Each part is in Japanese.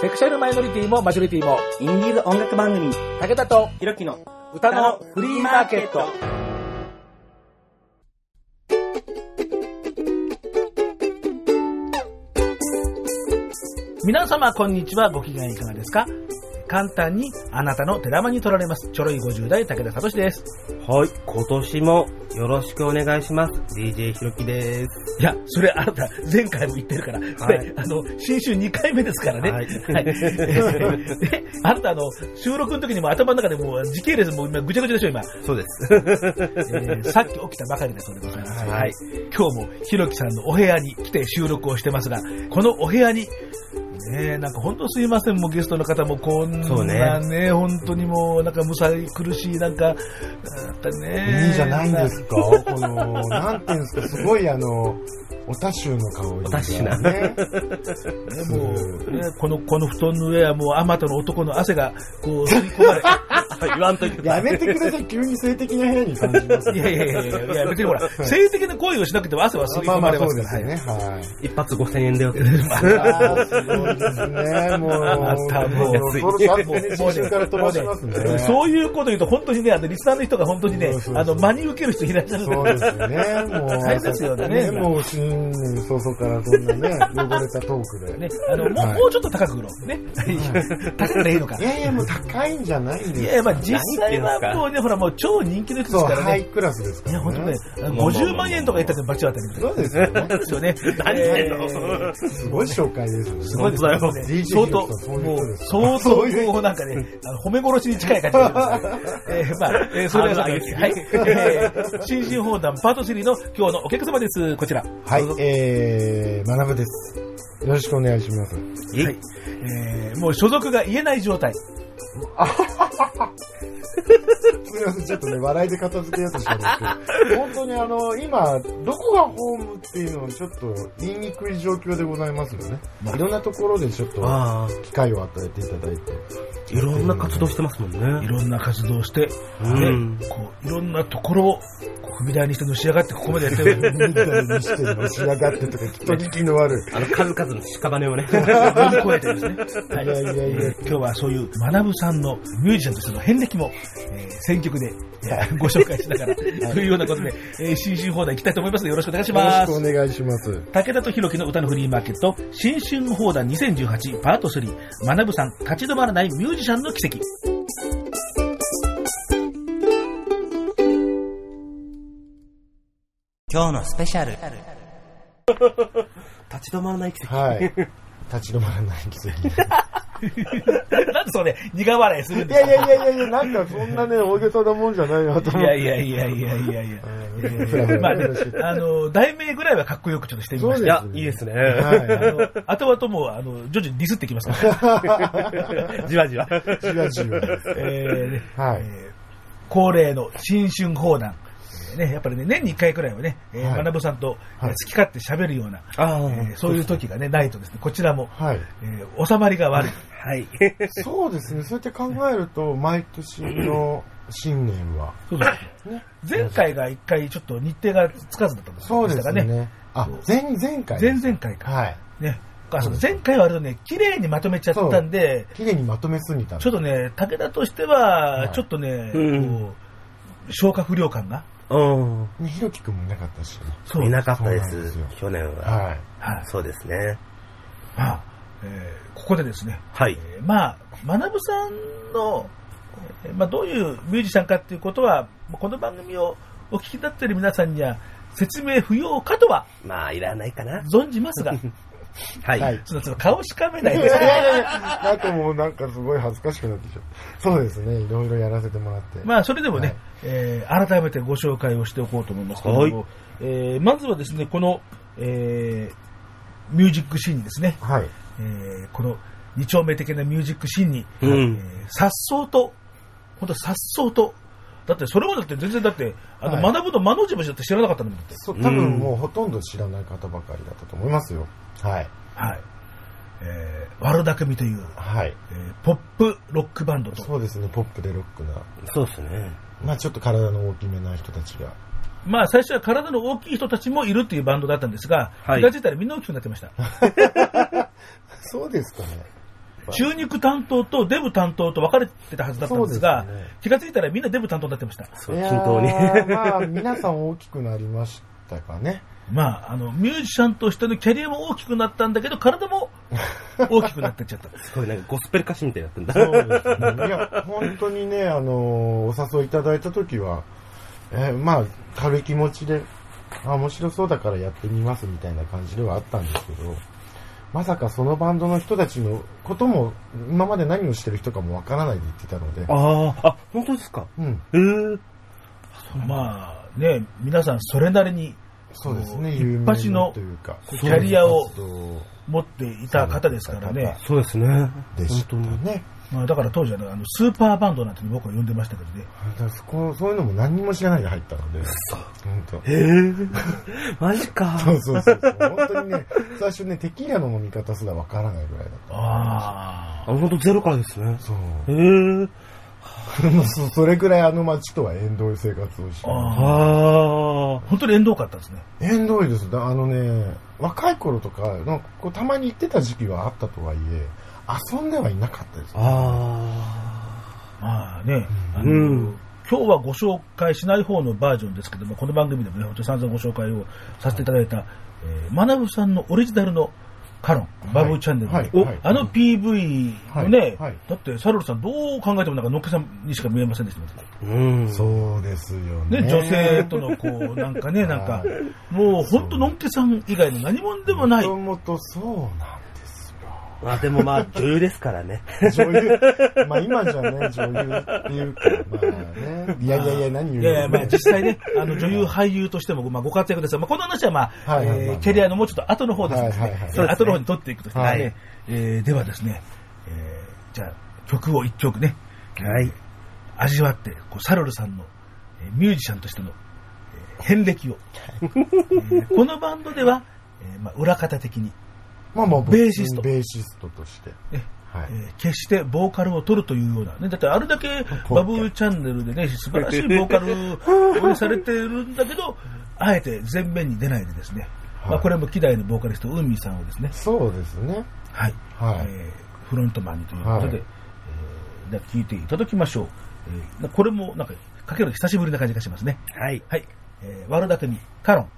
セクシャルマイノリティもマジョリティも、インディーズ音楽番組、武田とひろきの歌のフリーマーケット。皆様こんにちは、ご機嫌いかがですか？簡単にあなたの手玉に取られます。ちょろい50代武田聡です。はい、今年もよろしくお願いします。DJ ひろきです。いや、それあなた、前回も言ってるから、はいあの、新春2回目ですからね。はいであなた、あの、収録の時にも頭の中でもう時系列もう今ぐちゃぐちゃでしょ、今。そうです。えーさっき起きたばかりだそうでございます。はい今日もひろきさんのお部屋に来て収録をしてますが、このお部屋に、ね。え、なんか本当すいません、もうゲストの方もこんなねね、本当にもうなんかむさい苦しい、なんか、ね。いいじゃないんですか。この、なんていうんですか、すごいあの、おたしゅうの香り。おたしゅうなね。ね、もう、ね、この、この布団の上はもう、あまたの男の汗が、こう、吸い込まれ。言わんといてやめてください、急に性的な部屋に感じますいやいやいやいや、いや別にほら、性的な行為をしなくても汗は吸い込ままあまあそれますから。うですよね。はい。一発5000円だよって。あーすごいですね。もう、またもうそろそろシャツね、新春から飛ばしますね。そういうこと言うと、本当にね、あの、リスナーの人が本当にねそうそう、そうあの、真に受ける人いらっしゃるんそうですよね。もう、大変ですよねねもう新年早々からそんなね、汚れたトークで。ね、あの、もう、はいもうちょっと高く売ろう。ね。高くでいいのか。いやいや、もう高いんじゃないんですよ。いや、まあ実際はもうね、ほら、もう超人気の人でそう、すからね。ハイクラスですかいや、ら本当ね、まあまあ50万円とか言ったってバチ当たりみたいな。そうですよね。ですよね。何言ってんのえーすごい紹介ですよね。すごいですね。相当、そういうもう相そういう当、こう、なんかね、あの褒め殺しに近い感じがしますね。えーまあ、えーそれではさて、はい。えー新春放談パート3の今日のお客様です。こちら。はいどうぞ、えー、学ぶです。よろしくお願いします。はい。えーもう所属が言えない状態。すみません、ちょっとね、笑いで片付けようとしたんですけど、本当にあの、今、どこがホームっていうのはちょっと言いにくい状況でございますよね。いろんなところでちょっとあ機会を与えていただいて。あ、いろんな活動してますもんね。いろんな活動をして、うんね、こう、いろんなところを、踏み台にしてのし上がってここまでやってる。ミリタリーにしてのし上がってとか、人聞きの悪い。あの、数々の屍をね。乗り越えてですね。はいやいやいやえー今日はそういう、学さんのミュージシャンとしての遍歴も、えー選曲で、えーご紹介しながら、というようなことで、えー新春放題行きたいと思いますのでよろしくお願いしよろます。しくお願いします。武田と弘樹の歌のフリーマーケット、新春放談2018パート3、学さん立ち止まらないミュージシャンの奇跡。今日のスペシャル。立ち止まらない奇跡。はい。立ち止まらない奇跡。なんでそうね、苦笑いするんいですか？やいやいやいやいや、なんかそんなね、大げさなもんじゃないなと思って。いやいやいやいやいやいや。まあねあの、題名ぐらいはかっこよくちょっとしてみました。いや、いいですね。はいあの、後々もう、あの、徐々にディスってきますから。じわじわ。じわじわ。えーはいえー恒例の新春放談。えーね、やっぱりね、年に1回くらいはね、えーはい学さんと、好き勝手喋るような、えーそういう時がね、ないとですね、こちらも、はい。えー収まりが悪い。はい。そうですね、そうやって考えると、毎年の新年は。そうそうね前回が1回ちょっと日程がつかずだったんですそうですね。ね。あ、前、前回。前々回か。はい。ね。前回はあれだね、綺麗にまとめちゃったんで、綺麗にまとめすぎた。ちょっとね、武田としては、はいちょっとね、うんこう、消化不良感が。うん。ね、ひろきくんもいなかったし。そう。いなかったです去年は。はい。はい。そうですね。まあ、えーここでですね、はい。えーまあ、学さんの、えーまあ、どういうミュージシャンかっていうことは、この番組をお聞きになっている皆さんには説明不要かとはまあ、いらないかな。存じますが、はい。はいちょっとちょっと顔しかめないいですやいやいやいやなんかもうなんかすごい恥ずかしくなってきちゃう。そうですね、いろいろやらせてもらって。まあ、それでもね、はいえー改めてご紹介をしておこうと思いますけれども、はいえーまずはですね、この、えーミュージックシーンにですね、はい。えーこの二丁目的なミュージックシーンに、うんえーさっそうと、本当さっそうと、だってそれまでだって全然だって、あの、はい学ぶの間の字もだって知らなかったんだもんだって。そう、多分もうほとんど知らない方ばかりだったと思いますよ。はい。はい。えー、悪巧みという、はい。えーポップロックバンドと、そうですね、ポップでロックな。そうですね。まあちょっと体の大きめな人たちが。まあ最初は体の大きい人たちもいるっていうバンドだったんですが、はい気がついたらみんな大きくなってました。そうですかね。ぱ中肉担当とデブ担当と分かれてたはずだったんですが、すね気がついたらみんなデブ担当になってました。そう、いや均等に。ーまあ、皆さん大きくなりましたかね。まあ、あの、ミュージシャンとしてのキャリアも大きくなったんだけど、体も 大きくなってっちゃった。すごいなんかゴスペル歌手みたいになってんだ。そうですね。いや、本当にね、あの、お誘いいただいたときは、えーまあ、軽い気持ちで、あ、面白そうだからやってみますみたいな感じではあったんですけど、まさかそのバンドの人たちのことも、今まで何をしてる人かもわからないで言ってたので、ああ、あ、本当ですか？うん、えー、まあ、ね、皆さんそれなりにそうですね、一有名なというか、キャリアを持っていた方ですからね。そうですね。でした本当に。ね。まあ、だから当時はね、あの、スーパーバンドなんて僕は呼んでましたけどね。だからそこそういうのも何にも知らないで入ったので、本当。えー、マジか。そうそうそうそう。本当にね、最初ね、テキーラの飲み方すらわからないぐらいだった。ああ、本当ゼロからですね。そう。えー、そそれぐらいあの街とは縁遠い生活をしてあ。。ああ。あ本当に縁遠かったですね。縁遠いです。だあのね、若い頃とか、なんかこうたまに行ってた時期はあったとはいえ、遊んではいなかったです、あ。あまあね、あのうん今日はご紹介しない方のバージョンですけども、この番組でもね、本当に散々ご紹介をさせていただいた、えー、マナブさんのオリジナルのカロン、バブーチャンネル、おはいはいあの PV のね、はいはいだってサルルさんどう考えてもなんかのっけさんにしか見えませんでしたもんー。うん。そうですよね。ね、女性とのこう、なんかね、なんかは、もう本当のんけさん以外の何者でもない。もともとそうなん。まあでもまあ女優ですからね。女優、まあ今じゃね、女優っていうか、まあね、いやいやいや、何言ういやいや、まあ実際ね、あの女優、俳優としても、まあ、ご活躍ですが、まあ、この話は、まあ、えーキャリアのもうちょっと後の方ですので、はいはいはい。後の方に取っていくとしてね、はい。えーではですね、えーじゃあ、曲を一曲ね、はい。味わって、こうサルルさんの、えーミュージシャンとしての、えー遍歴を、えーこのバンドでは、えーまあ、裏方的に、まあまあ、ベーシストベーシストとして。ね、はい。えー決してボーカルを取るというような、ね、だってあれだけバブーチャンネルでね、素晴らしいボーカルをされてるんだけど、あえて前面に出ないでですね、まあ、はいこれも希代のボーカリスト、ウーミーさんをですね、そうですね。はい、はいえーフロントマンにということで、はいえー聞いていただきましょう。えーこれもなんか、かけるの久しぶりな感じがしますね。はい。はい、えー、悪だけにカロン。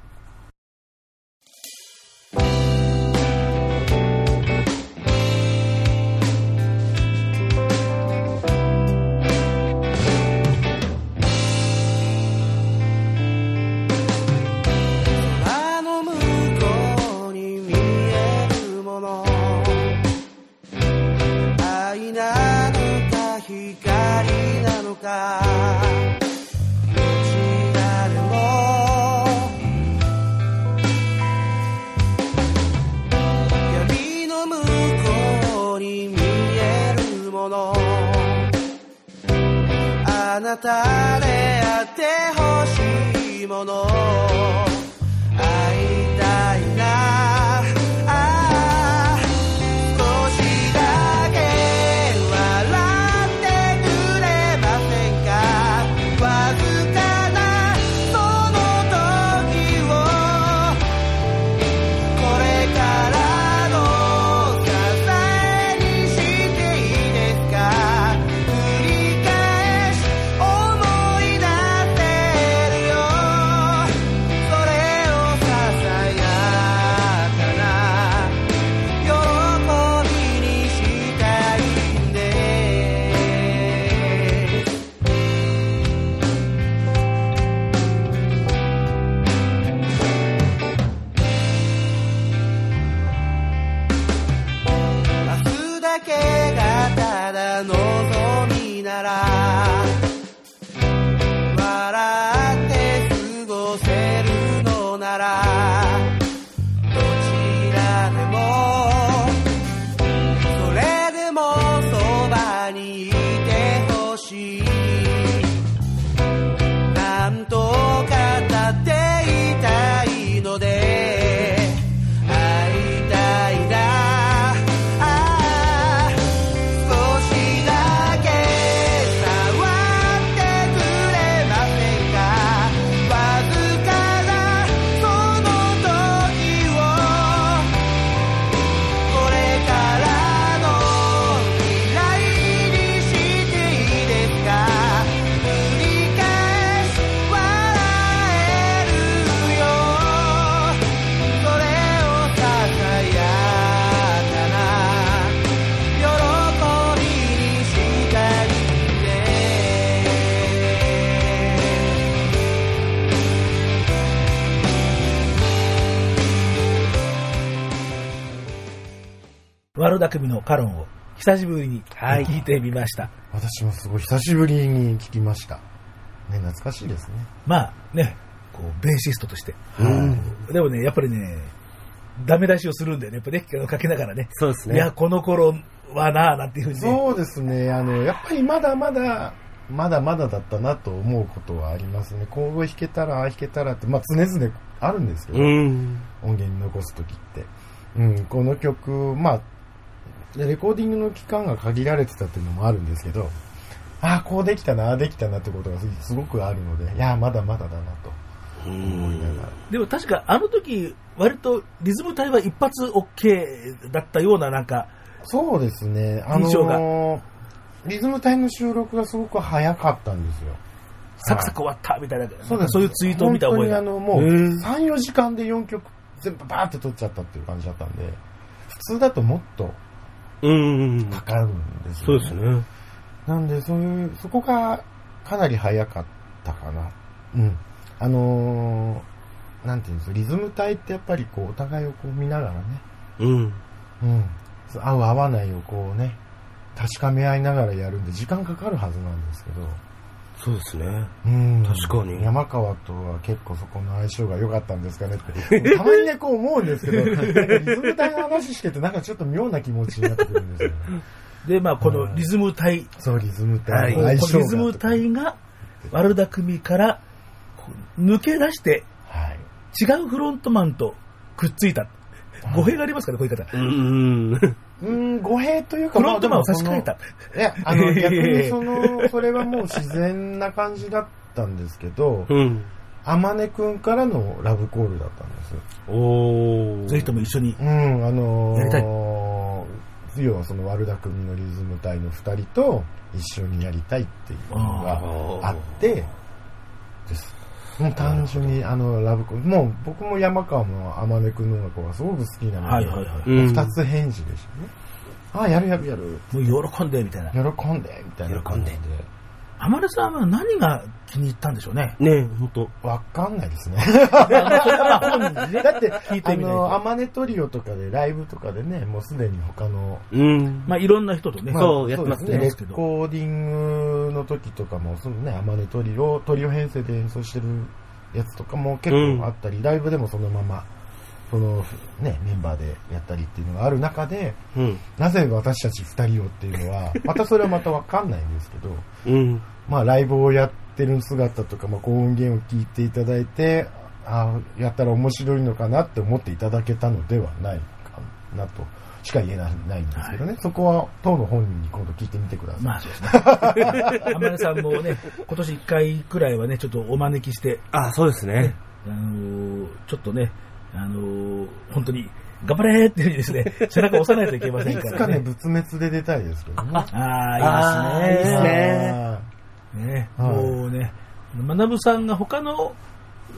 悪巧みのカロンを久しぶりにはい聞いてみました。私もすごい久しぶりに聞きました。ね、懐かしいですね。まあね、こう、ベーシストとして。はい。でもね、やっぱりね、ダメ出しをするんだよね、やっぱね、かけながらね。そうですね。いや、この頃はなぁ、なんていうふうにね。そうですね。あの、やっぱりまだまだ、まだまだだったなと思うことはありますね。今後弾けたら、ああ弾けたらって、まあ常々あるんですけど、うん。音源に残すときって。うん、この曲、まあ、レコーディングの期間が限られてたっていうのもあるんですけど、ああ、こうできたな、ああできたなってことがすすごくあるので、いや、まだまだだなと思いながら。でも確かあの時、割とリズム隊は一発 OK だったような、なんか、そうですね。あのーリズム隊の収録がすごく早かったんですよ。サクサク終わったみたいな、そうです。そういうツイートを見た覚えが。本当にあの、もう、へー3、4時間で4曲全部バーって撮っちゃったっていう感じだったんで、普通だともっとうん。かかるんですよ、そうですね。なんで、そういう、そこがかなり早かったかな。うん。あのーなんていうんですか、リズム隊ってやっぱりこう、お互いをこう見ながらね、うん。うん。合う合わないをこうね、確かめ合いながらやるんで、時間かかるはずなんですけど、そうですね。うん。確かに山川とは結構そこの相性が良かったんですかねって。たまにね、こう思うんですけど、リズム隊の話してて、なんかちょっと妙な気持ちになってくるんですよね。で、まあ、このリズム隊、そう、リズムはい隊の相性が。このリズム隊が、悪巧みから抜け出して、はい。違うフロントマンとくっついた。語弊がありますから、こういう方。うん。うーん、語弊というか、フロントマンを差し替えた。そのいや、あの、逆にその、それはもう自然な感じだったんですけど、うん。あまねくんからのラブコールだったんですよ。おー。ぜひとも一緒に。うん、あのー、やりたい要はその悪巧みのリズム隊の二人と一緒にやりたいっていうのがあって、です。もう単純にあのラブコもう僕も山川も天音くんの音楽がすごく好きなので、はいはいはい。うん二つ返事でしたね。ああ、やるやるやる。もう喜んで、みたいな。喜んで、みたいな感じで。浜田さんは何が気に入ったんでしょうね？ねえ、ほんと。わかんないですね。だって、聞いてあの、アマネトリオとかで、ライブとかでね、もうすでに他のうん。まあいろんな人とね。そうやってますねレコーディングの時とかも、そのね、アマネトリオ、トリオ編成で演奏してるやつとかも結構あったり、ライブでもそのまま、そのね、メンバーでやったりっていうのがある中で、うん。なぜ私たち二人をっていうのは、またそれはまたわかんないんですけど、うん。まあライブをやってる姿とか、まあこう音源を聞いていただいて、ああ、やったら面白いのかなって思っていただけたのではないかなとしか言えなないんですけどね。そこは当の本人に今度聞いてみてください。まあそうですね。浜田さんもね、今年1回くらいはね、ちょっとお招きして、あ、そうですね。あのーちょっとね、あのー本当に、頑張れーっていうふうにですね、背中を押さないといけませんいつかね、からね。仏滅で出たいですけどね。ああ、いいですね。いいですねね、はいもうね、学さんが他の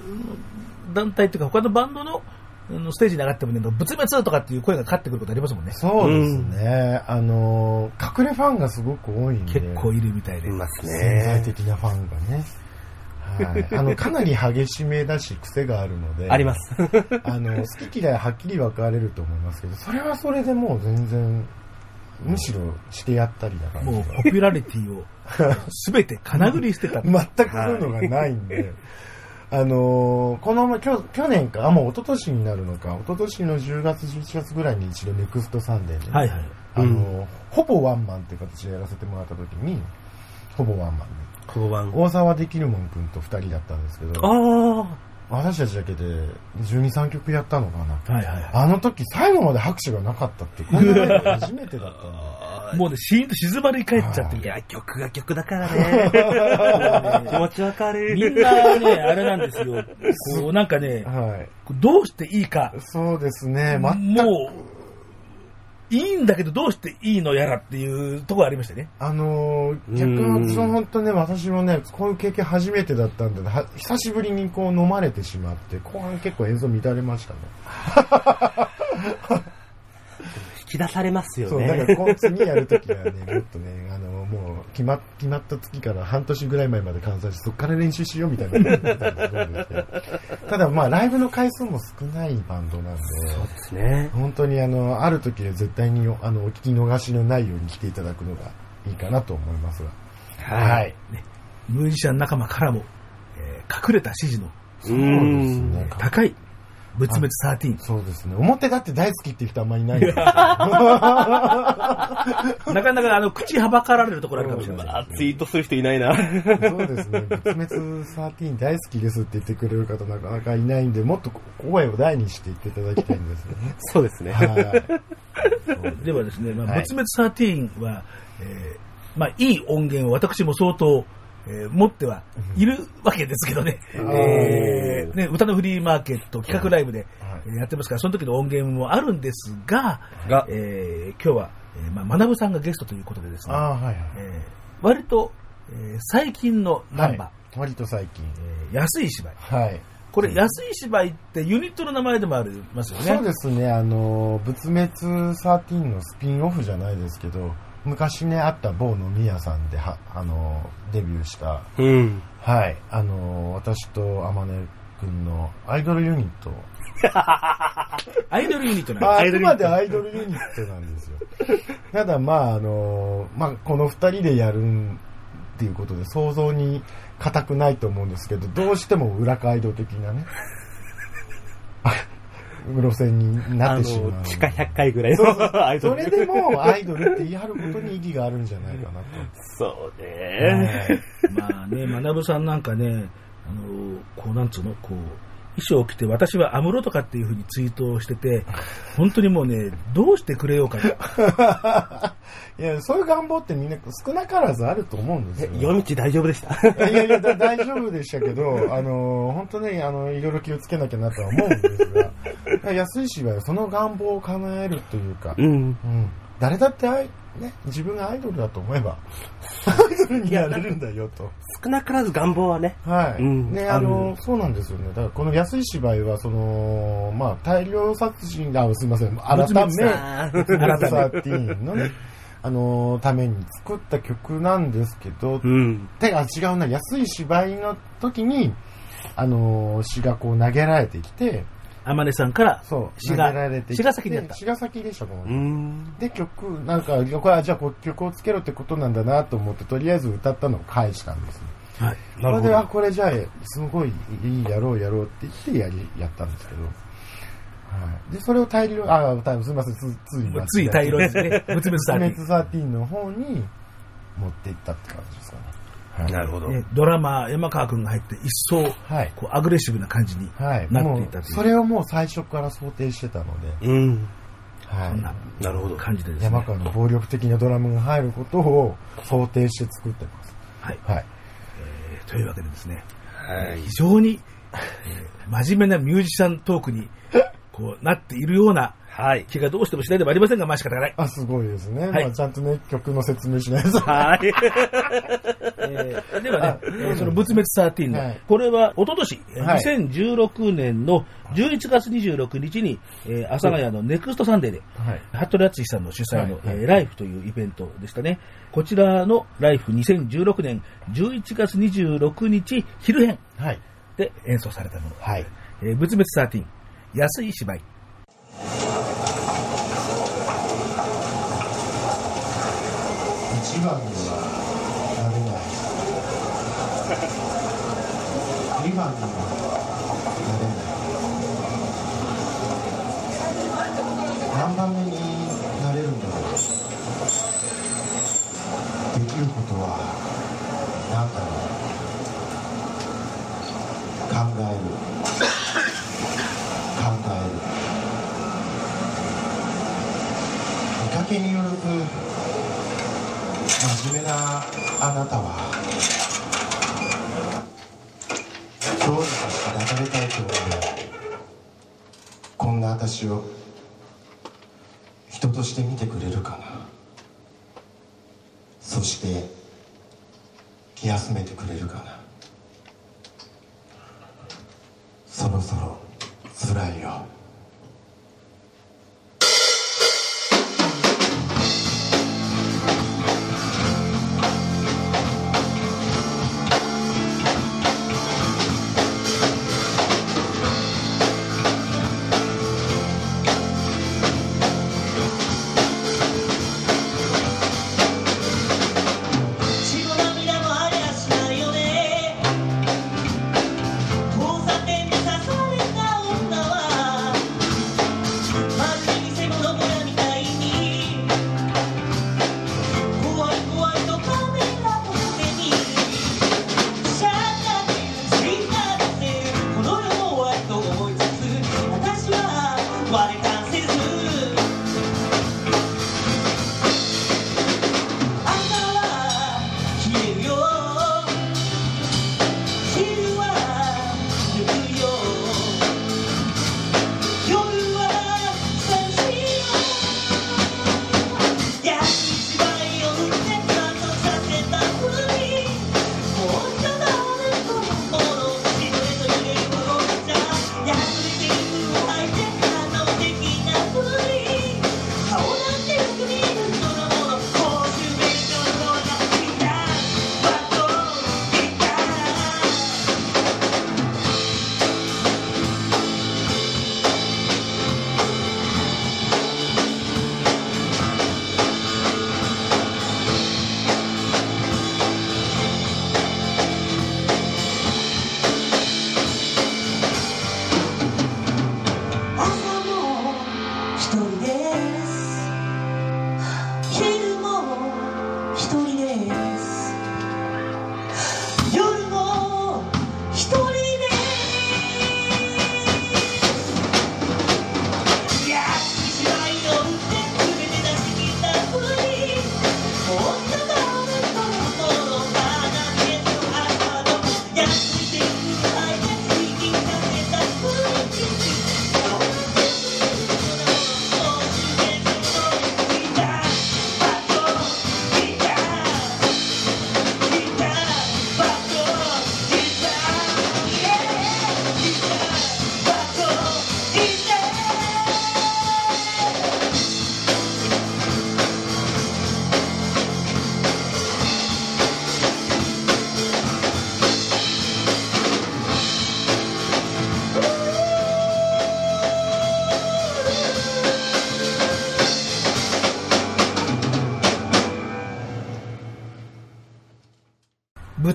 うん団体というか他のバンドのあのステージに上がってもね、仏滅とかっていう声がかかってくることありますもんね。そうですね。あのー、隠れファンがすごく多いんで。結構いるみたいで。います潜在ね。的なファンがね。はい。あの、かなり激しめだし、癖があるので。あります。あの、好き嫌いはっきり分かれると思いますけど、それはそれでもう全然、むしろしてやったりだから。もうポピュラリティを全てかなぐり捨てた。全くそういうのがないんで、あのーこの、去去年か、あ、もう一昨年になるのか、一昨年の10月、11月ぐらいに一度ネクストサンデーで、はいはい。あのーほぼワンマンっていう形でやらせてもらった時に、ほぼワンマンで、交番。大沢できるもんくんと二人だったんですけど、あ私たちだけで12、3曲やったのかな。はいはい。あの時最後まで拍手がなかったって、こんなの初めてだった。もうね、シーンと静まり返っちゃってる。いや、曲が曲だからね。気持ちわかる。みんなね、あれなんですよ。こう、なんかね、はい。どうしていいか、そうですね、全くもう、いいんだけどどうしていいのやらっていうところありましたね。あのー、逆うんにその本当ね、私もね、こういう経験初めてだったんで、は久しぶりにこう飲まれてしまって、後半結構演奏乱れましたね。引き出されますよそう、だから次やるときはね、もっとね、あの、決ま決まった月から半年ぐらい前まで観察してそこから練習しようみたいな。ただまあライブの回数も少ないバンドなんでそうですね。本当にあのある時で絶対にあのお聞き逃しのないように来ていただくのがいいかなと思いますが。はい。ミュージシャン仲間からも、えー隠れた支持のそうですね。高い仏滅13。そうですね表だって大好きっていう人あんまりいないんですよ なかなかあの口はばかられるところあるかもしれません。あ、ツイートする人いないな。そうですね。仏滅13大好きですって言ってくれる方なかなかいないんで、もっと声を大にして言っていただきたいんですよね。そうですね。はい。ではですね、まあ、はい仏滅13は、えーまあ、いい音源を私も相当、えー持ってはいるわけですけどね、うん。えーね、歌のフリーマーケット企画ライブで、やってますから、その時の音源もあるんですが、が。えー今日は、えーまあ、学さんがゲストということでですね、ああ、はいはい。えー割と、えー最近のナンバー、はい。割と最近。えー安い芝居。はい。これ、安い芝居ってユニットの名前でもありますよね。そうですね、あの、仏滅13のスピンオフじゃないですけど、昔ね、あった某飲み屋さんで、は、あの、デビューした、うん。はい、あの、私と天音くんのアイドルユニット。アイドルユニットなんまあ、あですくまでアイドルユニットなんですよ。ただ、まあ、あの、まあ、この二人でやるっていうことで想像に固くないと思うんですけど、どうしても裏街道的なね、路線になあってしまう。の、地下100回ぐらいのアイドル。それでもアイドルって言い張ることに意義があるんじゃないかなそうと。ね。まあね、学さんなんかね、あの、こうなんつうの、こう、衣装を着て私は安室とかっていうふうにツイートをしてて、本当にもうね、どうしてくれようかと。いや、そういう願望ってみんな少なからずあると思うんですよ。夜道大丈夫でした？いやいや、だ大丈夫でしたけど、あの、本当ね、あの、いろいろ気をつけなきゃなとは思うんですが、安い芝居はその願望を叶えるというか、うん。うん誰だってね、自分がアイドルだと思えば、アイドルになれるんだよと。少なからず願望はね。はい。うんね、あの、そうなんですよね。だから、この安い芝居は、その、まあ、大量殺人が、あすいません改め、13のね、あの、ために作った曲なんですけど、うん。手が違うな、安い芝居の時に、あの、詩がこう投げられてきて、天音さんから、そう、詩が投げられてきて、詩が先にやった詩が先でした、このうん。で、曲、なんか、これはじゃあこう曲をつけろってことなんだなと思って、とりあえず歌ったのを返したんですね。はい。それで、あ、これじゃあ、すごいいい、やろうやろうって言ってやり、やったんですけど。はい。で、それを大量、あ、大すみません、つつい、つい大量ですね。仏滅スメ13。ツ13の方に持っていったって感じですかね。はい。なるほど。ね、ドラマー山川君が入って一層、はい。こうアグレッシブな感じにはい。なっも、ていうたという、それをもう最初から想定してたので、うん。はいなるほど。感じでですね。山川の暴力的なドラムが入ることを想定して作ってます。はい。はい。えーというわけでですね、はい非常に、えー真面目なミュージシャントークにこうなっているようなはい。気がどうしてもしないでもありませんが、まあ仕方がない。あ、すごいですね。はいまあ、ちゃんとね、曲の説明しないと。はい。えーではね、えーその仏滅13の、はいこれは一昨年、はい2016年の11月26日に、えー阿佐ヶ谷のネクストサンデーで、はい。服部敦さんの主催の、はいはいえーライフというイベントでしたね。こちらのライフ2016年11月26日昼編はい。で演奏されたもの。はい。えー仏滅13、安い芝居。一番にはなれない。二番にはなれない。何番目になれるんだろう。できることは何だろう。考える。考える。見かけによると真面目なあなたはどうにかして抱かれたいと思う。こんな私を人として見てくれるかな。そして気休めてくれるかな。そろそろ辛いよ。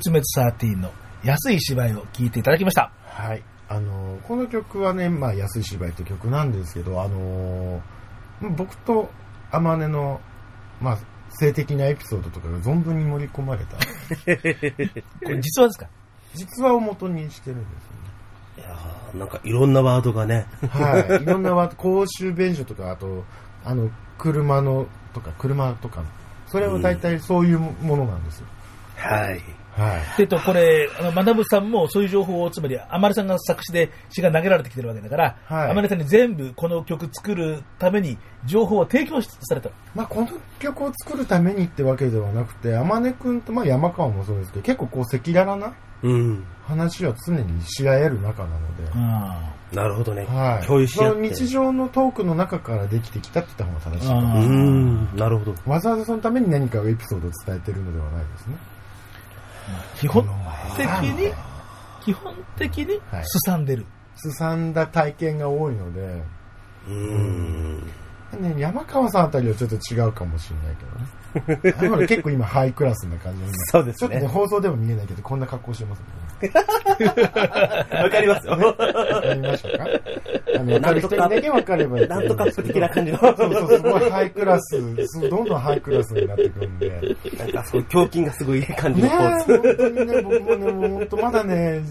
仏滅13の安い芝居を聴いていただきました。はい。あのーこの曲はね、まあ、安い芝居って曲なんですけど、あのー僕と天音の、まあ、性的なエピソードとかが存分に盛り込まれた、これ実話ですか？実話を元にしてるんですいやーなんかいろんなワードがね。よね。はい。いろんなワード公衆便所とか、あと、あの、車の、とか、車とか、それは大体そういうものなんですよ。はい。はい。えっと、これ、あの、学ぶさんもそういう情報を、つまり、あまりさんが作詞で詩が投げられてきてるわけだから、はいあまりさんに全部この曲作るために情報を提供された。まあ、この曲を作るためにってわけではなくて、天音くんと、まあ、山川もそうですけど、結構こう、赤裸々なうん。話は常にし合える仲なので、あなるほどね。はい。共有し合って。その日常のトークの中からできてきたって言った方が正しい。あうーん。なるほど。わざわざそのために何かエピソードを伝えてるのではないですね。基本的に、基本的にはいすさんでる。すさんだ体験が多いので、うーん。ね、山川さんあたりはちょっと違うかもしれないけどね。結構今ハイクラスな感じで、そうですちょっとね、ね。放送でも見えないけど、こんな格好してますね。わかりますよ。わかりましたかあの、わかる人にだけわかればいいなんとか的な感じの。そうそう、すごいハイクラス、すどんどんハイクラスになってくるんで。なんかそう、胸筋がすごいいい感じねのポーズ。え、本当にね、僕もね、もう本当まだね、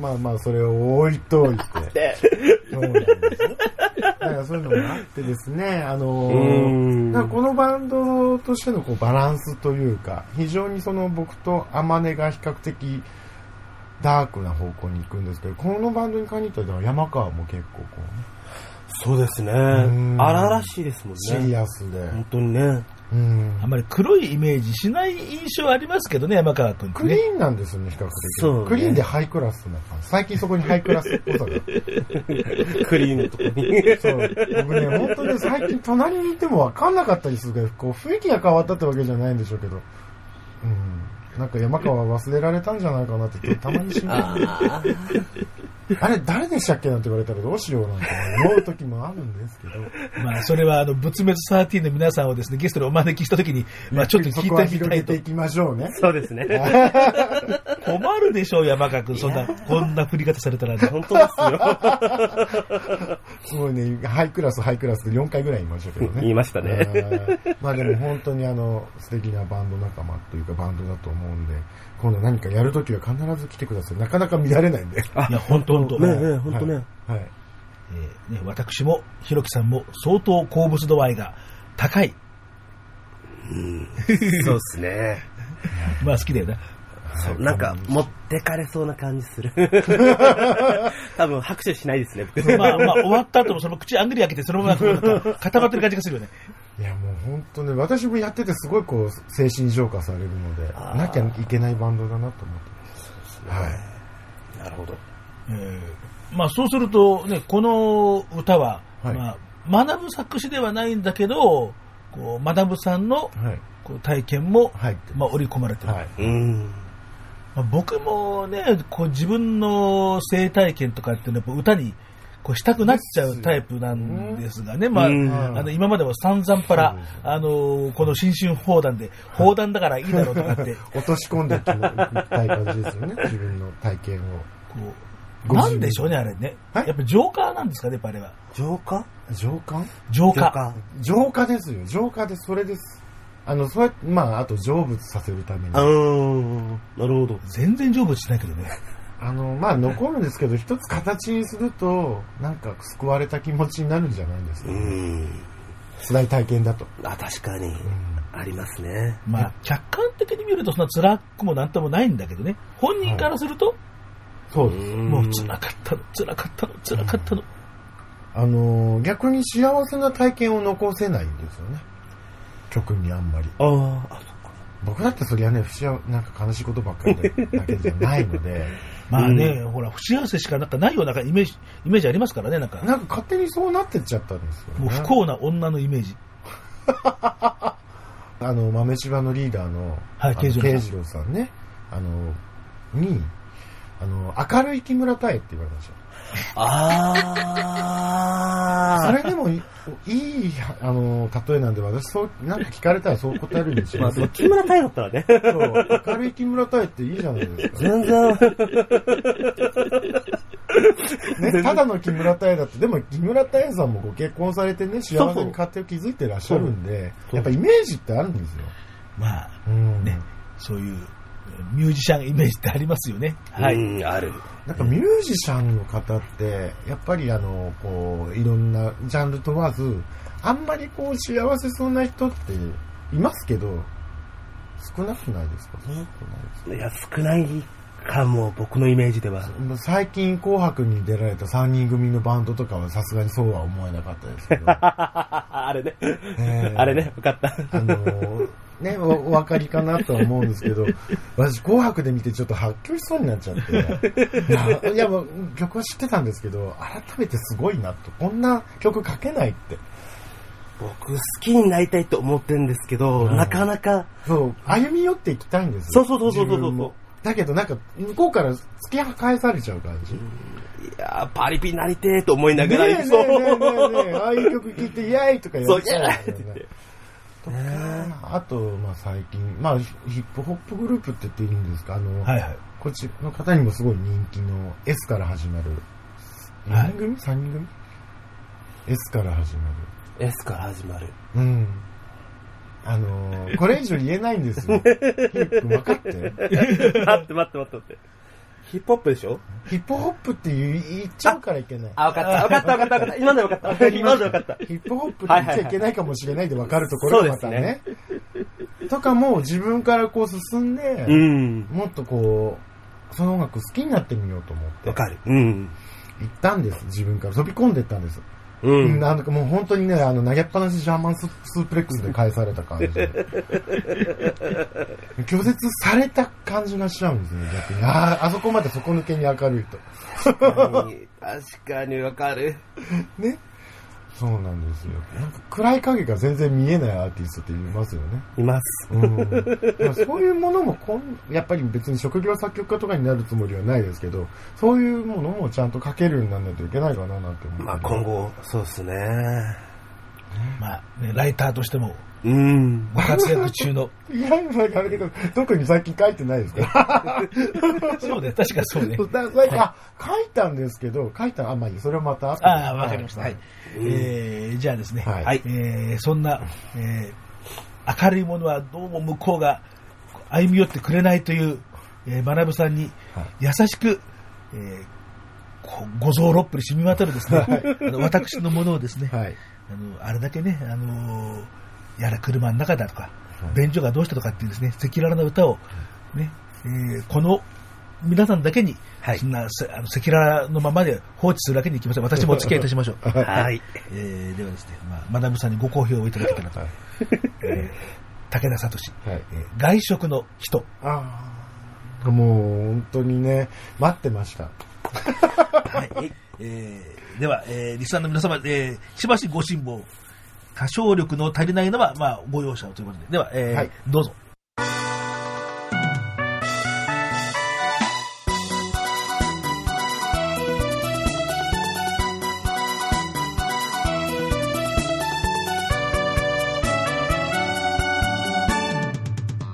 まあまあ、それを置いといて。そうなんですよ。だからそういうのもあってですね、あのこのバンドとしてのこうバランスというか、非常にその僕と天音が比較的ダークな方向に行くんですけど、このバンドに限っては山川も結構こうね、そうですね。ん荒々しいですもんシリね。アスで、本当にね。うんあんまり黒いイメージしない印象ありますけどね、山川君ってね。クリーンなんですよね、比較的。そうねクリーンでハイクラスな感じ。最近そこにハイクラスっぽさが。クリーンのとこに。そう。僕ね、本当ね、最近隣にいても分かんなかったりするけど、こう、雰囲気が変わったってわけじゃないんでしょうけど。うん。なんか山川忘れられたんじゃないかなって、たまに心配 あれ、誰でしたっけなんて言われたらどうしようなんて思う時もあるんですけど。まあ、それは、あの、仏滅13の皆さんをですね、ゲストでお招きしたときに、まあ、ちょっと聞いてみたいと広げてい。きましょうね。そうですね。困るでしょう、山川君。そんな、こんな振り方されたらね。本当ですよ。すごいね、ハイクラス、ハイクラスで4回ぐらい言いましたけどね。言いましたねはいまあでも本当にあの、素敵なバンド仲間というかバンドだと思うんで、今度何かやるときは必ず来てください。なかなか見られないんで。いや、本当本当。ねえ本当ね。はい。えーね、私も、ひろきさんも相当好物度合いが高い。そうですね。まあ好きだよね。そうなんか、持ってかれそうな感じする。多分拍手しないですね、僕。まあまあ終わった後もその口あんぐり開けてそのまま固まってる感じがするよね。いやもう本当ね、私もやっててすごいこう、精神浄化されるので、なきゃいけないバンドだなと思ってます。はい。なるほど。えーまあそうするとね、この歌は、はいまあ、学ぶ作詞ではないんだけど、こう学ぶさんのはい。こう体験も、入ってまあ、織り込まれてる。はい。うん。まあ、僕もね、こう自分の性体験とかっていうのはやっぱ歌にこうしたくなっちゃうタイプなんですがね、まあ、うんあの今までも散々パラ、あのこの新春砲弾で、砲弾だからいいだろうとかって、落とし込んでいきたい感じですよね、自分の体験を。こう、なんでしょうね、あれね。はいやっぱジョーカーなんですかね、やっぱあれは。浄化？浄化？ジョーカー。浄化。浄化ですよ。浄化でそれです。あの、そうやって、まあ、あと成仏させるために。うーん。なるほど。全然成仏しないけどね。あの、まあ、残るんですけど、一つ形にすると、なんか救われた気持ちになるんじゃないですか。うん。辛い体験だと。あ、確かに。うんありますね。まあ、客観的に見るとそんな辛くもなんともないんだけどね。本人からすると、そうです。もう辛かったの、辛かったの、辛かったの。あのー、逆に幸せな体験を残せないんですよね。曲にあんまり。ああ、あ、僕だってそりゃね、不幸なんか悲しいことばっかりで だけじゃないので、まあね、ほら、不幸せしかなんかないようなイメージ、イメージありますからね、なんか。なんか勝手にそうなってっちゃったんですよ、ね。もう不幸な女のイメージ。あの、豆柴のリーダーの、はい慶次郎さんね、あの、に、あの、明るい木村太江って言われました。あそれでもいい、あの、例えなんで、私、そう、なんか聞かれたらそう答えるんですよ。まあ、でも木村太だったらね。そう明るい木村太江っていいじゃないですか。全然、ね、ただの木村太江だって、でも木村太江さんもご結婚されてね、幸せに家庭を築いてらっしゃるんで、やっぱイメージってあるんですよ。まあ、うん。ね、そういうミュージシャンイメージってありますよね。はい。うん、ある。なんかミュージシャンの方って、やっぱりあの、こう、いろんなジャンル問わず、あんまりこう、幸せそうな人っていますけど、少なくないですか？そんなことないですかいや、少ないかも、僕のイメージでは。最近紅白に出られた3人組のバンドとかはさすがにそうは思えなかったですけど。あれね。えーあれね、分かった。あのーね、おお分かりかなとは思うんですけど、私紅白で見てちょっと発狂しそうになっちゃって、いや、もう曲は知ってたんですけど、改めてすごいなと。こんな曲書けないって。僕、好きになりたいと思ってるんですけど、うんなかなか、そう、歩み寄っていきたいんですよ。そうそうそうそうそう自分もだけどなんか、向こうから突き返されちゃう感じ？いやーパリピになりてーと思いながら、ねえねえねえねえ、ああいう曲聴いて、イエーイとか言そう、われちゃういやーってんだよね言って。とか、あと、まあ最近、まあヒヒップホップグループって言っていいんですか？あの、はいはい。こっちの方にもすごい人気の S から始まる。はい何人組 ?3 人組 ?S から始ま S から始まる。る。うん。あのーこれ以上言えないんですよ。ヒップ分かって。待って待って待って待って。ヒップホップでしょ？ヒップホップって言っちゃうからいけない。あ、分かった、分かった、分かった、分かった。今ので分かった。今ので分かった。ヒップホップって言っちゃいけないかもしれないで分かるところがまたね。とかも自分からこう進んで、うん。もっとこう、その音楽好きになってみようと思って分、かる。うん。行ったんです。自分から飛び込んでったんです。うん。なんかもう本当にね、あの、投げっぱなしジャーマンススープレックスで返された感じで。拒絶された感じがしちゃうんですね、逆に。ああ、あそこまで底抜けに明るいと。確かに、確かに分かる。ね。そうなんですよ。なんか暗い影が全然見えないアーティストっていますよね。います。うん。そういうものもこん、やっぱり別に職業作曲家とかになるつもりはないですけど、そういうものもちゃんと書けるようにならないといけないかななんて思って。まあ今後、そうっすね。まあ、ね、ライターとしてもうん。ご活躍中の。いや、なんかあれけど、特に最近書いてないですか？そうね、確かそうね。だ最近、あ、書いたんですけど、書いた、あ、まあいい、それはまた後でああ、わかりました。はい。えー、じゃあですね、はいえー、そんな、えー、明るいものはどうも向こうが歩み寄ってくれないという、えー、学さんにはい優しく、えー、こう五臓六腑に染み渡るですね、あの私のものをですね、はい。あの、あれだけね、あのーやら車の中だとか、はい便所がどうしたとかっていうですね、赤裸々な歌を、ね、えーこの皆さんだけに、はいそんなせあの赤裸々のままで放置するわけにいきません。私もお付き合いいたしましょう。はい。えーではですね、まあ、マダムさんにご好評をいただけたらと、はい。えー武田聡、はいえー外食の人。ああ。もう、本当にね、待ってました。はい。えーでは、えーリスナーの皆様、えーしばしご辛抱。歌唱力の足りないのは、まあ、ご容赦をということで。では、えーはいどうぞ。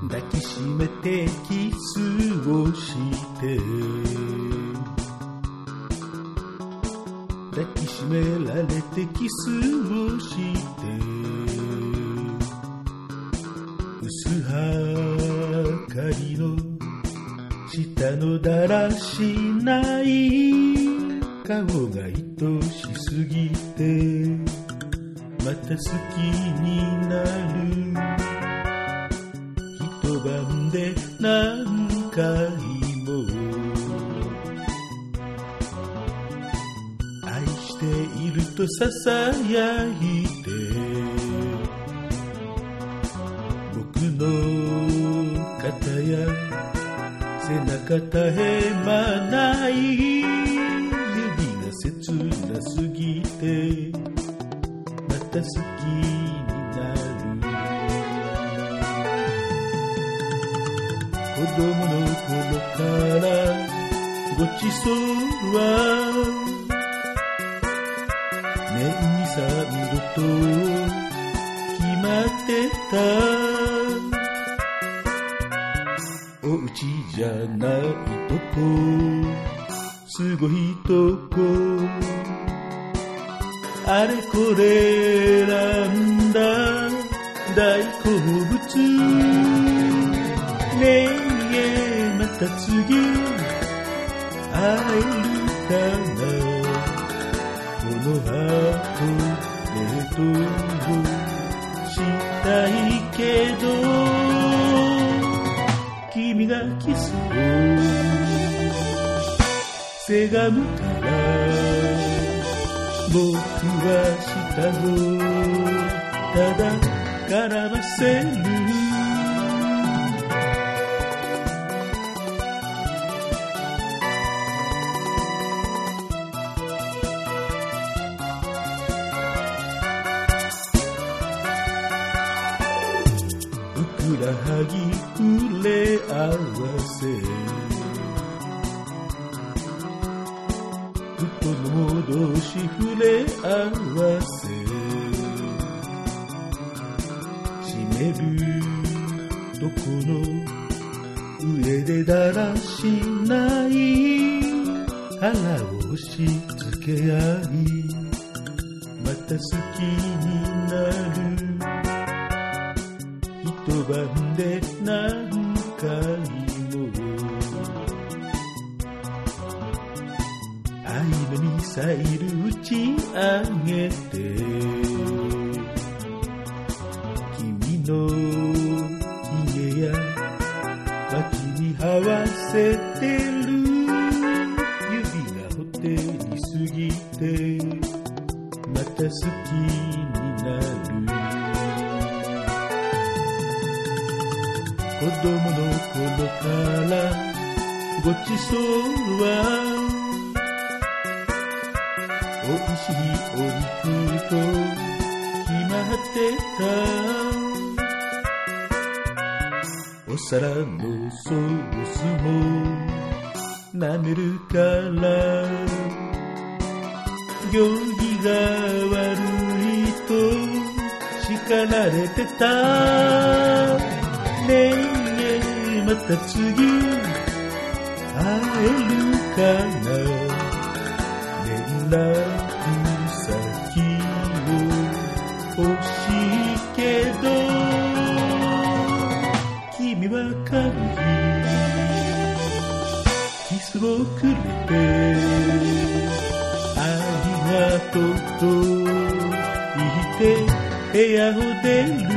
抱きしめてキスをしてめられてキスをして。薄はかりの下のだらしない顔が愛しすぎて。また好きになる。一晩で何回とささやいて。僕の肩や背中絶え間ない指が切なすぎて。また好きになる。子供の頃からごちそうは年に三度と決まってたおうちじゃないとこすごいとこ。あれこれなんだ大好物。ねえまた次。会えるデートをしたいけど君がキスをせがむから僕はしたの。ただ絡ませる美味しいお肉と決まってたお皿のソースも舐めるから行儀が悪いと叱られてた。ねえまた次会えるかな。連絡。部屋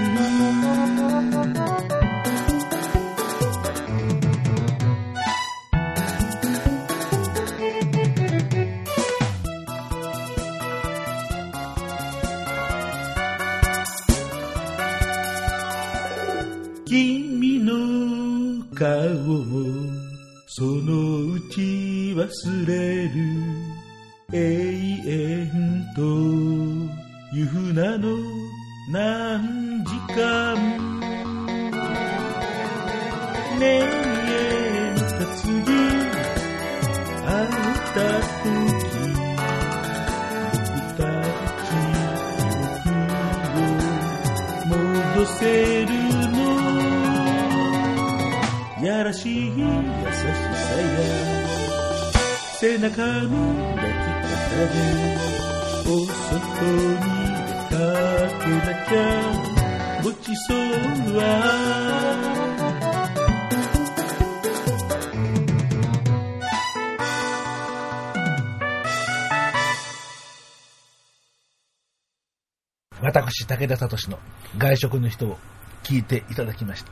私、武田聡の外食の人を聞いていただきました。